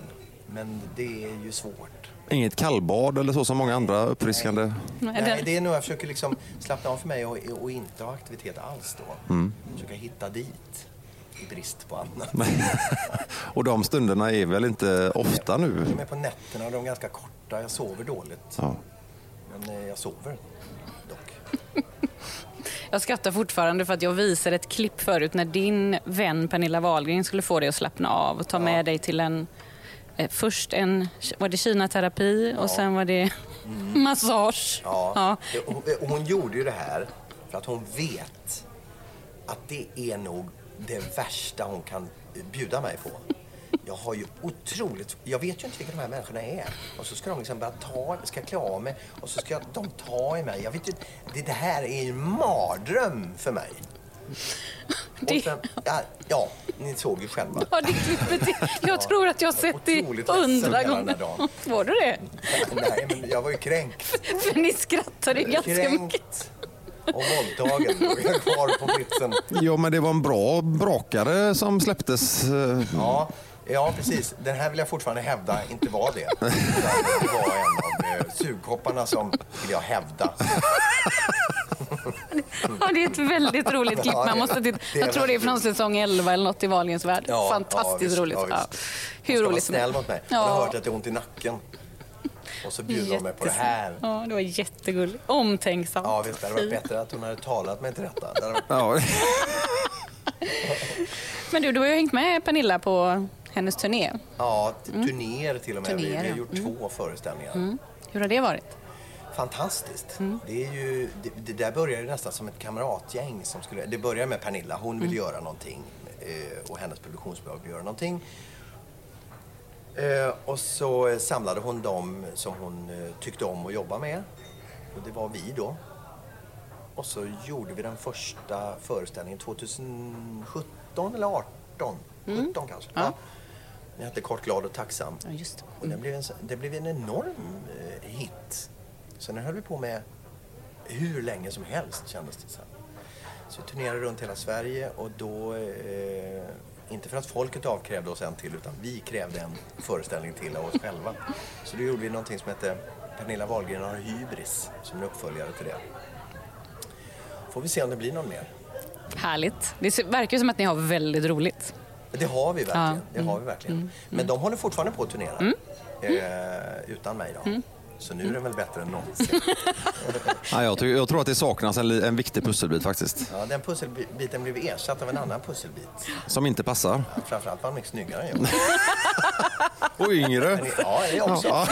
Men det är ju svårt. Inget kallbad eller så som många andra uppfriskande... Nej, Nej, det- är nog jag försöker liksom slappna av för mig och, och inte ha aktivitet alls då. Mm. Försöka hitta dit i brist på annat. Och de stunderna är väl inte ofta nu? De är på nätterna och de är ganska korta. Jag sover dåligt. Ja. Men eh, jag sover dock. Jag skrattar fortfarande för att jag visade ett klipp förut när din vän Pernilla Wahlgren skulle få dig att slappna av och ta med dig till en eh, Först en, var det kinaterapi och sen var det massage. Ja. Ja. Hon, hon gjorde ju det här för att hon vet att det är nog det värsta hon kan bjuda mig på. Jag har ju otroligt... Jag vet ju inte vilka de här människorna är. Och så ska de liksom börja ta... Ska jag klä av mig och så ska de ta i mig. Jag vet ju, det, det här är ju en mardröm för mig. Det- Och sen, ja, ja, ni såg ju själva. Ja, det klippet. Jag tror att jag har sett det hundra gånger. Var du det? Nej, men jag var ju kränkt. För ni skrattade ju ganska mycket. Kränkt och våldtagen. Och jag är kvar på britsen. ja, men det var en bra brakare som släpptes. eh, Ja, ja, precis. Den här vill jag fortfarande hävda inte var det. Det var en av eh, sugkopparna som vill jag hävda. Ja, det är ett väldigt roligt klipp. Ja, Man måste titta. Jag tror det är från säsong 11 eller något i Wahlgrens värld. Ja, Fantastiskt ja, visst, roligt. Ja, Ja. Hur roligt som vara snäll helst. mot mig. Jag har Ja. hört att det är ont i nacken. Och så bjuder de mig på det här. Ja, det var jättegulligt. Omtänksamt. Ja, visst. Det hade varit bättre att hon hade talat mig till detta. Det hade varit... Ja. Men du, du har ju hängt med Pernilla på hennes turné. Ja, turnéer till och med. Vi, vi Turnéer, har ja. gjort två föreställningar. Hur har det varit? Fantastiskt. Det, är ju, det, det där började nästan som ett kamratgäng. Som skulle, det började med Pernilla. Hon ville göra någonting eh, och hennes produktionsbolag ville göra någonting. Eh, och så samlade hon dem som hon eh, tyckte om att jobba med. Och det var vi då. Och så gjorde vi den första föreställningen 2017 eller 18? 17 kanske. Ja. Den hette Kort, glad och tacksam. Ja, just det. Och den blev en, det blev en enorm eh, hit. Så den höll vi på med hur länge som helst kändes det som. Så vi turnerade runt hela Sverige och då, eh, inte för att folket avkrävde oss en till utan vi krävde en föreställning till av oss själva. Så då gjorde vi någonting som hette Pernilla Wahlgren har hybris som en uppföljare till det. Får vi se om det blir någon mer. Härligt. Det verkar som att ni har väldigt roligt. Det har vi verkligen. Ja. Mm. Det har vi verkligen. Men de håller fortfarande på att turnera. Eh, utan mig då. Mm. Så nu är den väl bättre än någonsin. Ja, jag, jag tror att det saknas en, en viktig pusselbit faktiskt. Ja, den pusselbiten blev ersatt av en annan pusselbit. Som inte passar. Framförallt var han mycket snyggare än jag. Och yngre. Ja, det är också. Ja.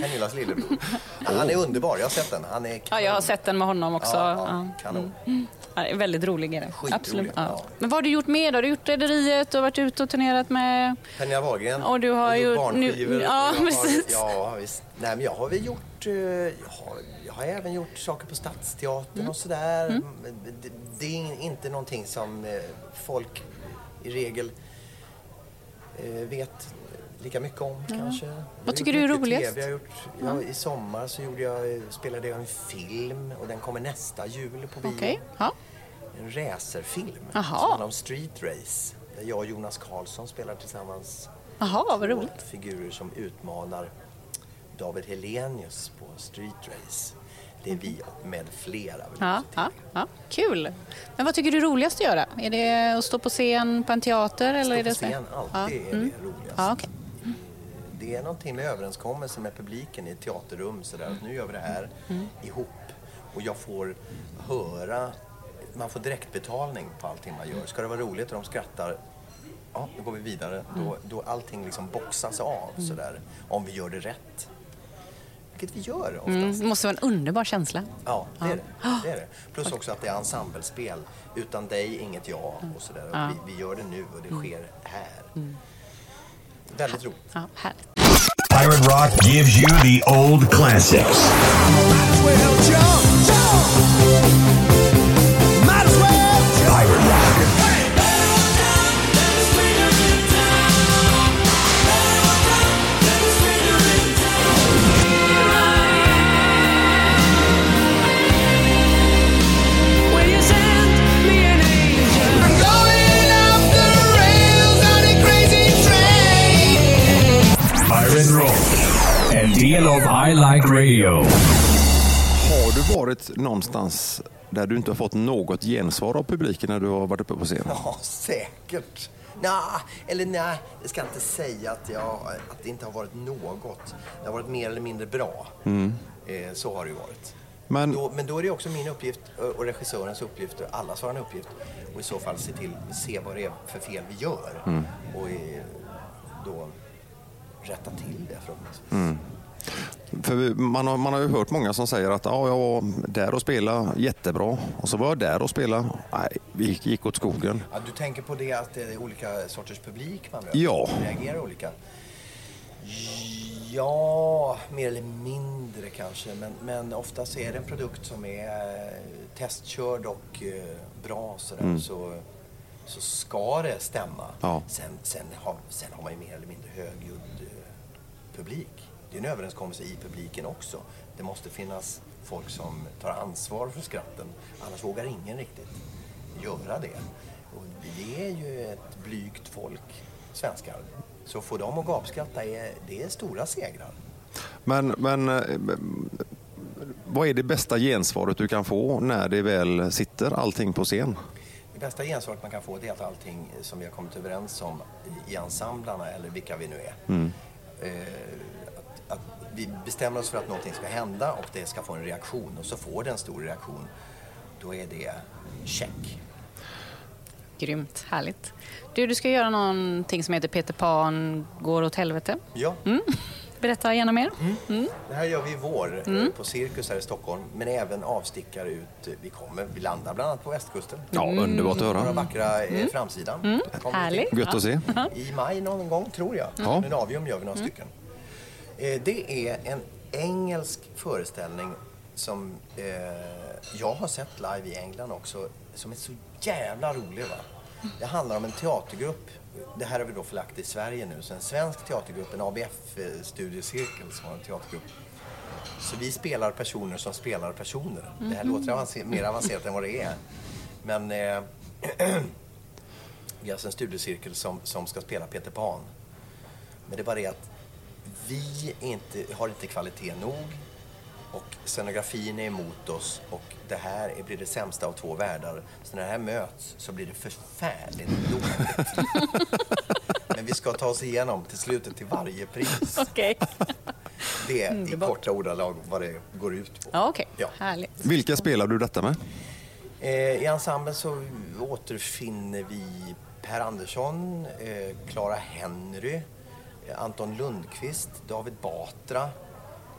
Pernillas lillebror. Han är underbar. Jag har sett den. Han är Ja, jag har sett den med honom också. Ja, Ja. ja, kanon. Ja, det är väldigt rolig är. Skitrolig, Absolut. Ja. ja. Men vad har du gjort mer då? Du har gjort Rederiet och varit ute och turnerat med... Pernilla Wahlgren. Och du har gjort barnskivor. nu- ja, jag precis. Har, ja, visst. Nej, men jag har väl gjort... eh, Jag har, jag har även gjort saker på Stadsteatern Mm. och sådär. Men Det, det är inte någonting som eh, folk i regel eh, vet lika mycket om kanske. Jag har Vad tycker du är roligast? TV. Jag har gjort, ja, I sommar så gjorde jag, spelade jag en film och den kommer nästa jul på bio. Ja. En racerfilm som handlar om street race. Där jag och Jonas Karlsson spelar tillsammans Jaha, vad roligt. figurer som utmanar David Helenius på street race. Det är vi och med flera. Ja, ja, ja. Kul. Men vad tycker du är roligast att göra? Är det att stå på scen på en teater? Eller Stå är på det så- scen, alltid ja. är Mm. det roligast. Ja, okej. Det är någonting med överenskommelse med publiken i ett teaterrum sådär att nu gör vi det här Mm. ihop. Och jag får höra man får direktbetalning på allting man gör. Ska det vara roligt och de skrattar, ja, då går vi vidare. Då, då allting liksom boxas av sådär, om vi gör det rätt. Vilket vi gör oftast. Mm, det måste vara en underbar känsla. Ja, det är det. det är det. Plus också att det är ensemblespel. Utan dig, inget jag och sådär. Och Ja. Vi, vi gör det nu och det sker här. Väldigt roligt. Ja, härligt. Pirate Rock gives you the old classics. Pirate Rock. Varit någonstans där du inte har fått något gensvar av publiken när du har varit uppe på scen? Ja, säkert. Nja, eller nej, jag ska inte säga att, jag, att det inte har varit något. Det har varit mer eller mindre bra. Eh, så har det ju varit. Men- Då, men då är det också min uppgift eh, och regissörens uppgift och allas vår uppgift och i så fall se till se vad det är för fel vi gör och eh, då rätta till det förhoppningsvis. För man har, man har ju hört många som säger att ja, jag var där och spelade jättebra och så var jag där och spelade. Nej, vi gick, gick åt skogen. Ja, du tänker på det att det är olika sorters publik man möter? Ja. Reagerar olika? Ja, mer eller mindre kanske. Men, men oftast är det en produkt som är eh, testkörd och eh, bra sådär. Så, så ska det stämma. Ja. Sen, sen, har, sen har man ju mer eller mindre högljudd eh, publik. Det är en överenskommelse i publiken också. Det måste finnas folk som tar ansvar för skratten. Annars vågar ingen riktigt göra det. Och vi är ju ett blygt folk, svenskar. Så få dem att gapskratta, är, det är stora segrar. Men, men eh, vad är det bästa gensvaret du kan få när det väl sitter allting på scen? Det bästa gensvaret man kan få är att allting som vi har kommit överens om i- ensemblarna, eller vilka vi nu är, eh, att, att vi bestämmer oss för att någonting ska hända och det ska få en reaktion och så får det en stor reaktion. Då är det check. Grymt, härligt. Du, du ska göra någonting som heter Peter Pan går åt helvete. Ja, Berätta gärna mer. det här gör vi i vår eh, på Cirkus här i Stockholm, men även avstickare ut. Vi kommer, vi landar bland annat på västkusten. Ja, underbart att Några höra. vackra eh, framsidan. kommer vi till. Härligt. Gött att se. I maj någon gång, tror jag. Ja. En avium gör vi några stycken. Eh, det är en engelsk föreställning som eh, jag har sett live i England också, som är så jävla rolig. Va? Det handlar om en teatergrupp. Det här har vi då förlagt i Sverige nu. Så en svensk teatergrupp, en ABF-studiecirkel som har en teatergrupp. Så vi spelar personer som spelar personer. Det här låter avancer- mer avancerat än vad det är. Men eh, vi har alltså en studiecirkel som, som ska spela Peter Pan. Men det är bara det att vi inte, har inte kvalitet nog och scenografin är emot oss och det här är- blir det sämsta av två världar. Så när det här möts så blir det förfärligt dåligt. Men vi ska ta oss igenom till slutet till varje pris. Okej. Det är i Underbart. korta ordalag vad det går ut på. Ja, okej. Ja. Härligt. Vilka spelar du detta med? Eh, I ensemblen så återfinner vi Per Andersson, eh, Clara Henry, Anton Lundqvist, David Batra,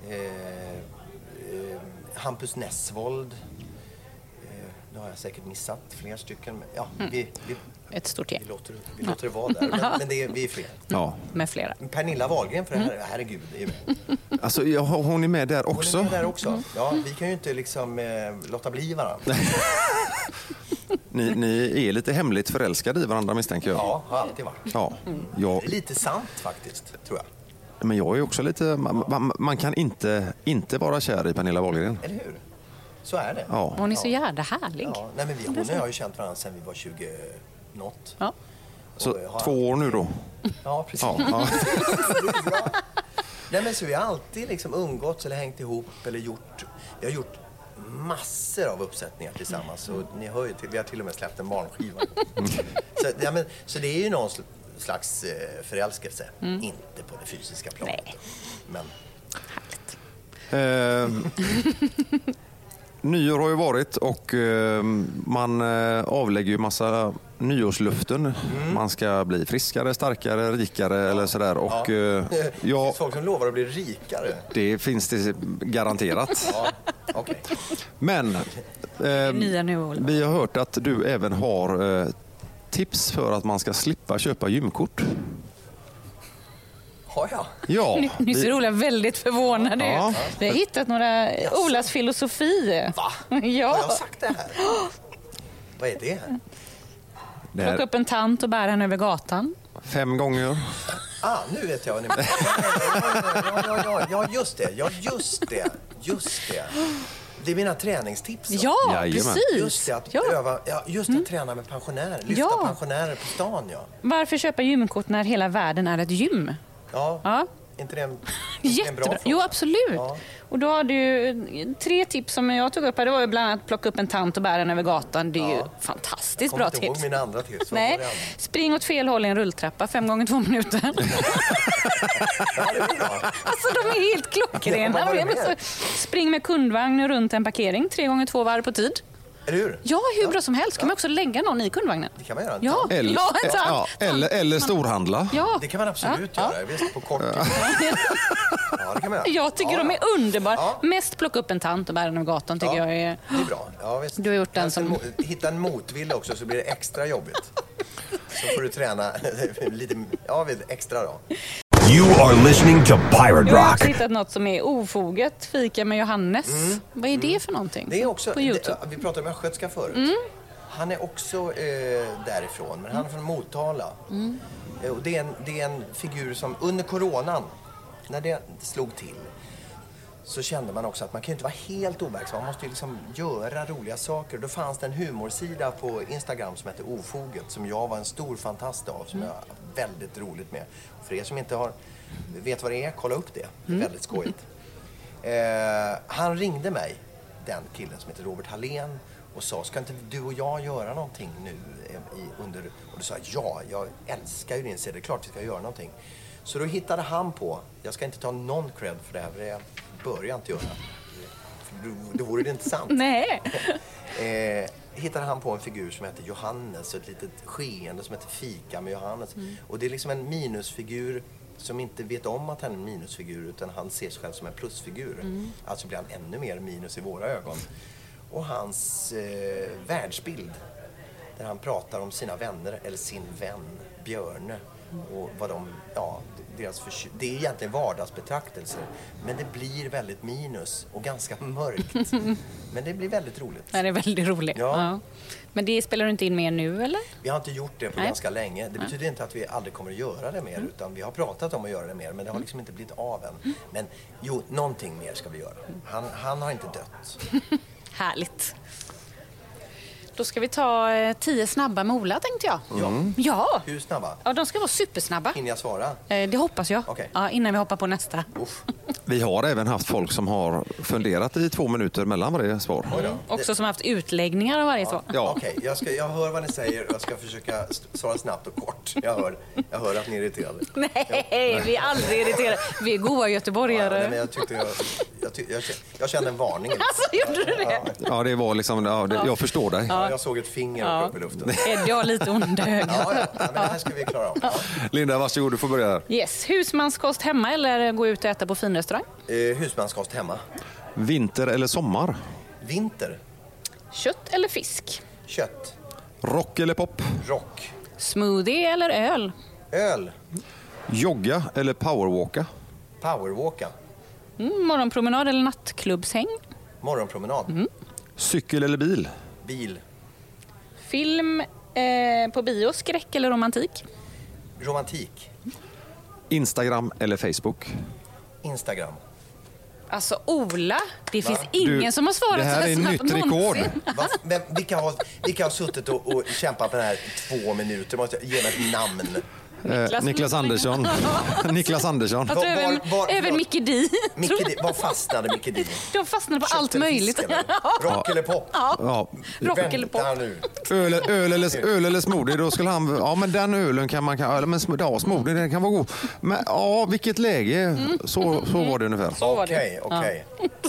eh, eh, Hampus Nessvold. Eh, nu har jag säkert missat fler stycken. men Ja, vi, vi, Ett stort vi, gäng låter, vi låter det vara där. Men, men det är, vi är fler. Ja. med flera. Pernilla Wahlgren, för det här, herregud, är med. Alltså, ja, hon är med där Hon också. är med där också. Ja, vi kan ju inte liksom eh, låta bli varandra. Ni, ni är lite hemligt förälskade i varandra misstänker jag. Ja, har alltid varit. Ja, jag, Det är lite sant faktiskt, tror jag. men jag är också lite... Man, man, man kan inte, inte vara kär i Pernilla Wahlgren. Eller hur? Så är det. Ja. Hon är så jävla härlig. Ja, nej, men vi, hon och jag har ju känt varandra sedan vi var 20 något. Ja. Så jag två år nu då? Ja, precis. Ja, ja. ja. Nej, men så vi har alltid liksom umgåtts eller hängt ihop eller gjort... Vi har gjort massor av uppsättningar tillsammans och ni hör ju till, vi har till och med släppt en barnskiva. så, ja, men, så det är ju någon sl- slags eh, förälskelse, inte på det fysiska planet. Nej. Men Eh, nyår har ju varit och eh, man eh, avlägger ju massa nyårsluften. Mm. Man ska bli friskare, starkare, rikare eller sådär. Och, eh, Det ja, finns folk som lovar att bli rikare. det finns det garanterat. Ja, okej. Men eh, vi har hört att du även har eh, tips för att man ska slippa köpa gymkort. Har jag? Ja, Nu, nu ser vi, Ola väldigt förvånad Ja. ut. Vi har hittat några Olas filosofi. Va? Har Ja. jag sagt det här? Vad är det? Plocka upp en tant och bära henne över gatan. fem gånger. Ah, nu vet jag vad ni menar. Ja, ja, ja, ja, just det. Ja, just det. Just det. Det är mina träningstips. Ja, Jajamän. precis. Just det, att Ja. Mm. öva, ja, just det, att träna med pensionärer. Lyfta Ja. pensionärer på stan, ja. Varför köpa gymkort när hela världen är ett gym? Ja, Ja. inte det en, bra Jättebra. Jo, absolut. Ja. Och då har du tre tips som jag tog upp här. Det var ju bland annat plocka upp en tant och bära den över gatan. Det är ju Ja. fantastiskt Jag kommer bra inte ihåg tips. mina andra tips. Nej, spring åt fel håll i en rulltrappa fem gånger två minuter. Bra. Alltså de är helt klockrena. Spring med kundvagn runt en parkering tre gånger två varv på tid. Eller hur? Ja, hur bra som helst. kan man också lägga någon i kundvagnen. Det kan man göra. Ja, Eller, ja, en tant. ja, eller, eller storhandla. Ja. Det kan man absolut Ja, göra. Visst, på kort tid. Ja, det kan man göra. Jag tycker ja, de är underbara. Ja. Mest plocka upp en tant och bära den över gatan tycker Ja, jag är... Det är bra. Ja, visst. Du har gjort den som- Hitta en motvill också så blir det extra jobbigt. Så får du träna lite ja, extra då. You are listening to Pirate Jag har Rock. också hittat något som är ofoget. Fika med Johannes. Vad är det för någonting? Mm. Det är också, På Youtube. det, vi pratade om östgötska förut. Han är också eh, därifrån, men han är från Motala. Eh, Och det, är en, det är en figur som under coronan, när det slog till, så kände man också att man kan ju inte vara helt overksam. Man måste ju liksom göra roliga saker. Då fanns det en humorsida på Instagram som hette Ofoget som jag var en stor fantast av, som jag har väldigt roligt med. För er som inte har, vet vad det är, kolla upp det. Det är väldigt skojigt. Eh, han ringde mig, den killen som heter Robert Hallén och sa, ska inte du och jag göra någonting nu eh, i, under... Och då sa ja, jag älskar ju din serie, det är klart vi ska göra någonting. Så då hittade han på, jag ska inte ta någon cred för det här, för det bör jag inte göra. För då, då vore det inte sant. Nej. Eh, hittade han på en figur som heter Johannes ett litet skeende som heter Fika med Johannes. Och det är liksom en minusfigur som inte vet om att han är en minusfigur utan han ser sig själv som en plusfigur. Alltså blir han ännu mer minus i våra ögon. Och hans eh, världsbild där han pratar om sina vänner eller sin vän Björne och vad de, ja, deras försy- Det är egentligen vardagsbetraktelser men det blir väldigt minus och ganska mörkt. men det blir väldigt roligt. Det är väldigt roligt. Ja. Ja. Men det spelar du inte in mer nu eller? Vi har inte gjort det på Nej. ganska länge. Det betyder inte att vi aldrig kommer att göra det mer utan vi har pratat om att göra det mer men det har liksom inte blivit av än. Men jo, någonting mer ska vi göra. Han, han har inte dött. Härligt. Då ska vi ta eh, tio snabba med Ola tänkte jag. Ja. Ja. Hur snabba? ja, de ska vara supersnabba. Hinner jag svara? Eh, Det hoppas jag. Okej. Ja, innan vi hoppar på nästa. Uff. Vi har även haft folk som har funderat i två minuter mellan varje svar. Oj då. Också som haft utläggningar av varje svar. Ja. Okej, jag, ska- jag hör vad ni säger och jag ska försöka s- svara snabbt och kort. Jag hör, jag hör att ni är irriterade. Nej, vi är aldrig irriterade. Vi är goa Ja, göteborgare. nej, men jag, tyckte jag, jag, ty, jag, jag kände en varning. Alltså, gjorde du det? Ja, det var liksom, ja, det, jag förstår dig. Ja, jag såg ett finger Ja. uppe i luften. Eddie har lite onda ögon. Ja, ja, men det här ska vi klara av. Linda, varsågod, du får börja här. Yes. Husmanskost hemma eller gå ut och äta på finrestaurang? Eh, husmanskost hemma. Vinter eller sommar? Vinter. Kött eller fisk? Kött. Rock eller pop? Rock. Smoothie eller öl? Öl. Jogga eller powerwalka? Powerwalka. Mm, morgonpromenad eller nattklubbshäng? Morgonpromenad. Cykel eller bil? Bil. Film eh, på bio, skräck eller romantik? Romantik. Instagram eller Facebook? Instagram. Alltså Ola, det finns Va? ingen Du, som har svarat det här så här är snabbt nytt rekord. någonsin. Men vilka, har, vilka har suttit och, och kämpat med det här i två minuter? Måste jag ge mig ett namn. Eh, Niklas Andersson. Niklas Andersson. Jag tror Var- även, var- var- även Micke Di. Micke Di- Var fastnade Micke Di? De fastnade på allt möjligt. Rock eller pop? Ja. Rock eller pop. nu. Öl, öl, eller, öl eller smoothie, då skulle han... Ja, men den ölen kan man... Eller, men, ja, smoothie, den kan vara god. Men ja, vilket läge. Så, så var det ungefär. Så var det. Okej, okej.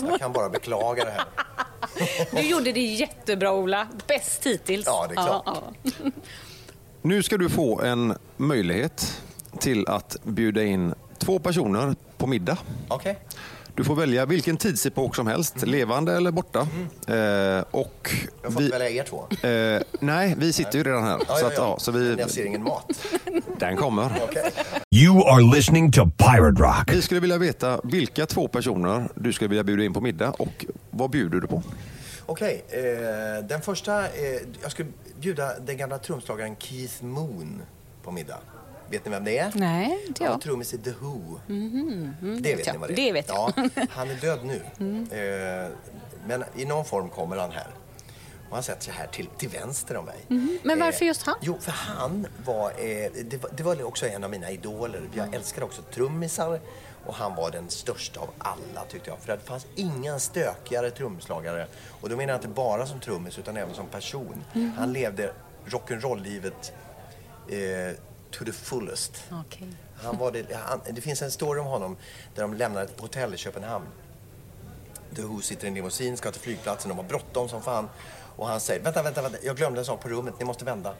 Jag kan bara beklaga det här. Du gjorde det jättebra Ola. Bäst hittills. Ja, det är klart. Ja, ja. Nu ska du få en möjlighet till att bjuda in två personer på middag. Okej. Du får välja vilken tidsepok som helst, levande eller borta. Eh, och Jag får vi, välja er två. eh, nej, vi sitter ju redan här. Ja, så ja, att, ja. ja, så vi, jag ser ingen mat. den kommer. Okej. You are listening to Pirate Rock. Vi skulle vilja veta vilka två personer du skulle vilja bjuda in på middag och vad bjuder du på? Okej, eh, den första... Eh, jag skulle bjuda den gamla trumslagaren Keith Moon på middag. Vet ni vem det är? Nej, inte Han var jag. trummis i The Who. det vet jag. ni vad det är? Det vet jag. Mm. Ja, han är död nu. Eh, men i någon form kommer han här. Och han sätter sig här till, till vänster om mig. Mm-hmm. Men varför Eh, just han? Jo, för han var, eh, det var... Det var också en av mina idoler. Jag älskar också trummisar. Och han var den största av alla tyckte jag. För det fanns ingen stökigare trumslagare. Och då menar jag inte bara som trummis utan även som person. Mm-hmm. Han levde rock'n'roll-livet eh, to the fullest. Okej. Han var det, han, det finns en story om honom där de lämnar ett hotell i Köpenhamn. The Who sitter i en limousin, ska till flygplatsen, de har bråttom som fan. Och han säger, vänta, vänta, vänta, jag glömde en sak på rummet, ni måste vända.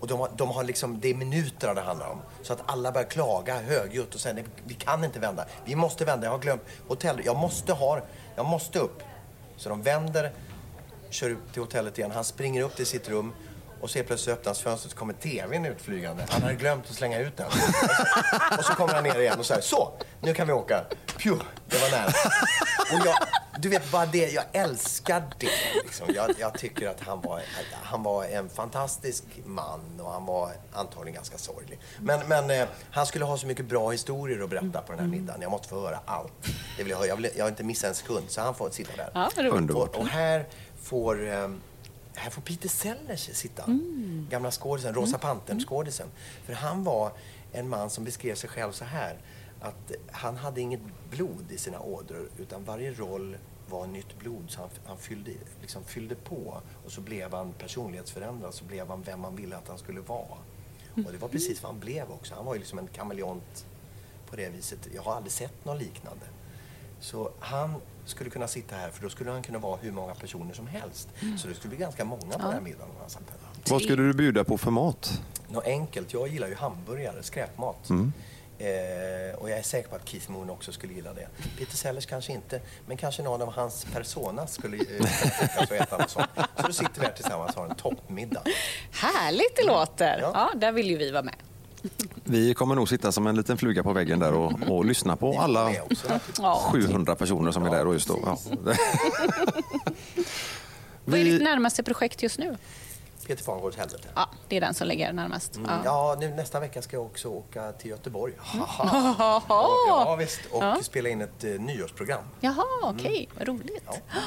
Och de har, de har liksom, det är minuterna det handlar om. Så att alla börjar klaga högljutt och säger, vi kan inte vända. Vi måste vända, jag har glömt hotell, jag måste ha, jag måste upp. Så de vänder, kör upp till hotellet igen. Han springer upp till sitt rum och så plötsligt öppnas fönstret så kommer tvn utflygande. Han hade glömt att slänga ut den. Och så och så kommer han ner igen och säger så, så, nu kan vi åka. Pju, det var nära. Och jag, du vet, bara det, jag älskar det. Liksom. Jag, jag tycker att han var, han var en fantastisk man och han var antagligen ganska sorglig. Men, men eh, han skulle ha så mycket bra historier att berätta på den här middagen. Jag måste få höra allt. Det vill jag, höra. jag, vill, jag vill inte missa en sekund, så han får sitta där. Ja. Underbart. Och, här får... ehm, här får Peter Sellers sitta. Gamla skådisen, Rosa Pantern-skådisen. För han var en man som beskrev sig själv så här. Att han hade inget blod i sina ådror utan varje roll var nytt blod. Så han, han fyllde, liksom fyllde på och så blev han personlighetsförändrad. Så blev han vem man ville att han skulle vara. Och det var precis vad han blev också. Han var ju liksom en kameleont på det viset. Jag har aldrig sett något liknande. Så han skulle kunna sitta här för då skulle han kunna vara hur många personer som helst. Så det skulle bli ganska många på den här middagen om han satt här. Vad skulle du bjuda på för mat? Något enkelt. Jag gillar ju hamburgare, skräpmat. Eh, och jag är säker på att Keith Moon också skulle gilla det. Peter Sellers kanske inte, men kanske någon av hans personas skulle eh, alltså äta något sånt. Så då sitter vi här tillsammans och har en toppmiddag. Härligt det låter. Ja. Ja, där vill ju vi vara med. Vi kommer nog sitta som en liten fluga på väggen där och, och lyssna på alla Med också, naturligtvis. Ja. 700 personer som är där och just då. Ja. Vad är ditt närmaste projekt just nu? Peter Pan går åt helvete. Ja, det är den som ligger närmast. Mm, Ja. Ja, nu, nästa vecka ska jag också åka till Göteborg. Mm. Jaha, Ja, visst. Och spela in ett eh, nyårsprogram. Jaha okej. Vad roligt. Ja.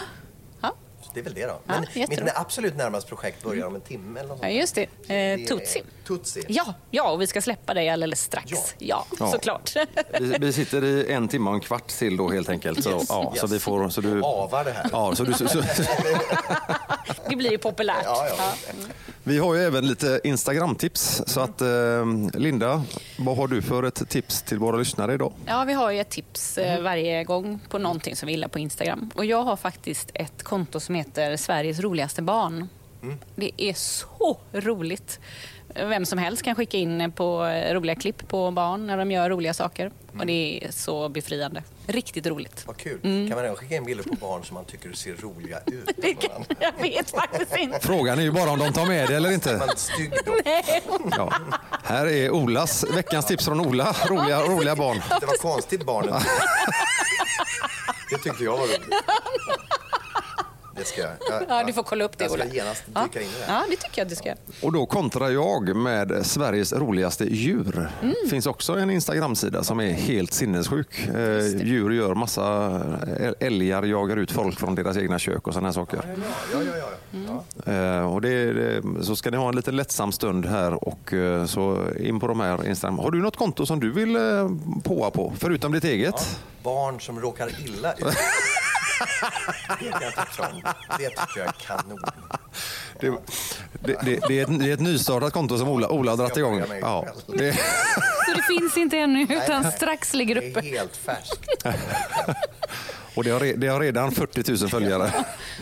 Ja. Så det är väl det då. Men mitt jätteroligt. absolut närmaste projekt börjar om en timme eller något Ja, just det. Det Eh, är Tutsi. Tutsi. Ja, ja, och vi ska släppa dig alldeles strax. Ja. Ja, Ja. såklart. vi, vi sitter i en timme och en kvart till då helt enkelt. Så, Yes, ja, så yes. vi får... Så du, Avar det här. ja, så du, så, så, Det blir ju populärt. Ja, ja. vi har ju även lite Instagram-tips. Så att, eh, Linda, vad har du för ett tips till våra lyssnare idag? Ja, vi har ju ett tips eh, varje gång på någonting som vi gillar på Instagram. Och jag har faktiskt ett konto som heter Sveriges roligaste barn. Det är så roligt. Vem som helst kan skicka in på roliga klipp på barn när de gör roliga saker. Och det är så befriande. Riktigt roligt. Vad kul. Mm. Kan man även skicka in bilder på barn som man tycker ser roliga ut? Det kan, jag vet faktiskt inte. Frågan är ju bara om de tar med det eller inte. Man stygg då. Ja. Här är Olas, veckans tips från Ola. Roliga, roliga barn. Det var konstigt barnen. Det tyckte jag var roligt. Det ska jag. jag Ja, du får kolla upp det, Jag ska Ola. genast Ja. dyka in i det. Ja, det tycker jag du ska. Och då kontrar jag med Sveriges roligaste djur. Mm. finns också en Instagramsida som är helt sinnessjuk. Eh, djur gör massa... eh, Älgar jagar ut folk från deras egna kök och sådana här saker. Ja, ja, ja. ja. ja. Och det, så ska ni ha en liten lättsam stund här och eh, så in på de här Instagram. Har du något konto som du vill påa på, förutom ditt eget? Barn som råkar illa ut. Det kan jag tipsa om. Det tycker jag är kanon. Det, det, det, det, är ett, det är ett nystartat konto som Ola, Ola har dragit igång. Ja, det, Så det finns inte ännu, utan nej. strax ligger Det är uppe. helt färskt. Och det har, det har redan 40 000 följare.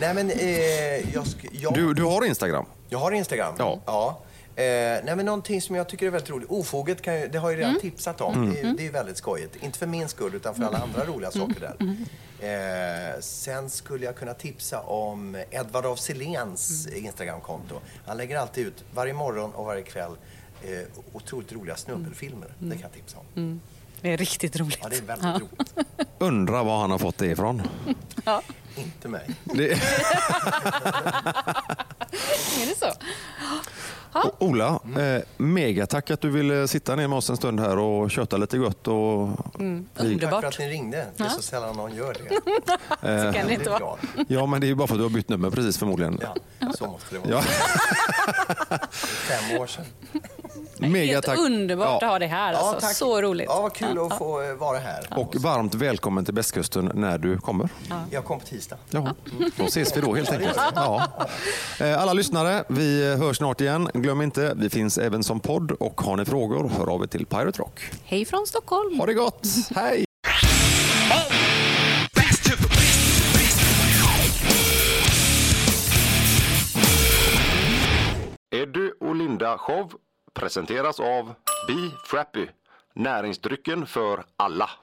Nej, men eh, jag, sk- jag, Du, du har Instagram? jag har Instagram. Ja. ja. Eh, nej, men någonting som jag tycker är väldigt roligt. Ofoget kan ju, det har jag ju redan tipsat om. Det, är- det är väldigt skojigt. Inte för min skull, utan för alla andra roliga saker där. Eh, sen skulle jag kunna tipsa om Edvard af Silléns Instagramkonto. Han lägger alltid ut, varje morgon och varje kväll, eh, otroligt roliga snubbelfilmer. Det kan jag tipsa om. Det är riktigt roligt. Ja, det är väldigt roligt. Undrar var han har fått det ifrån. Inte mig. Det, Är det så? O- Ola, eh, megatack att du ville sitta ner med oss en stund här och köta lite gott. Och Tack för Underbart. att ni ringde. Det är så sällan någon gör det. Så kan det inte blir vara. Ja, men det är ju bara för att du har bytt nummer precis förmodligen. Ja, så måste det vara. Ja. Fem år sedan. Helt Megatack. underbart Ja. att ha dig här. Alltså. tack. så roligt. Ja, vad kul att få eh, vara här. Och varmt välkommen till Västkusten när du kommer. Jag kom på tisdag. Ja, då ses vi då helt enkelt. Ja. Eh, Alla lyssnare, vi hörs snart igen. Glöm inte, vi finns även som podd och har ni frågor, hör av er till Pirate Rock. Hej från Stockholm. Ha det gott, hej! Eddie och Linda Show presenteras av Be Frappy, näringsdrycken för alla.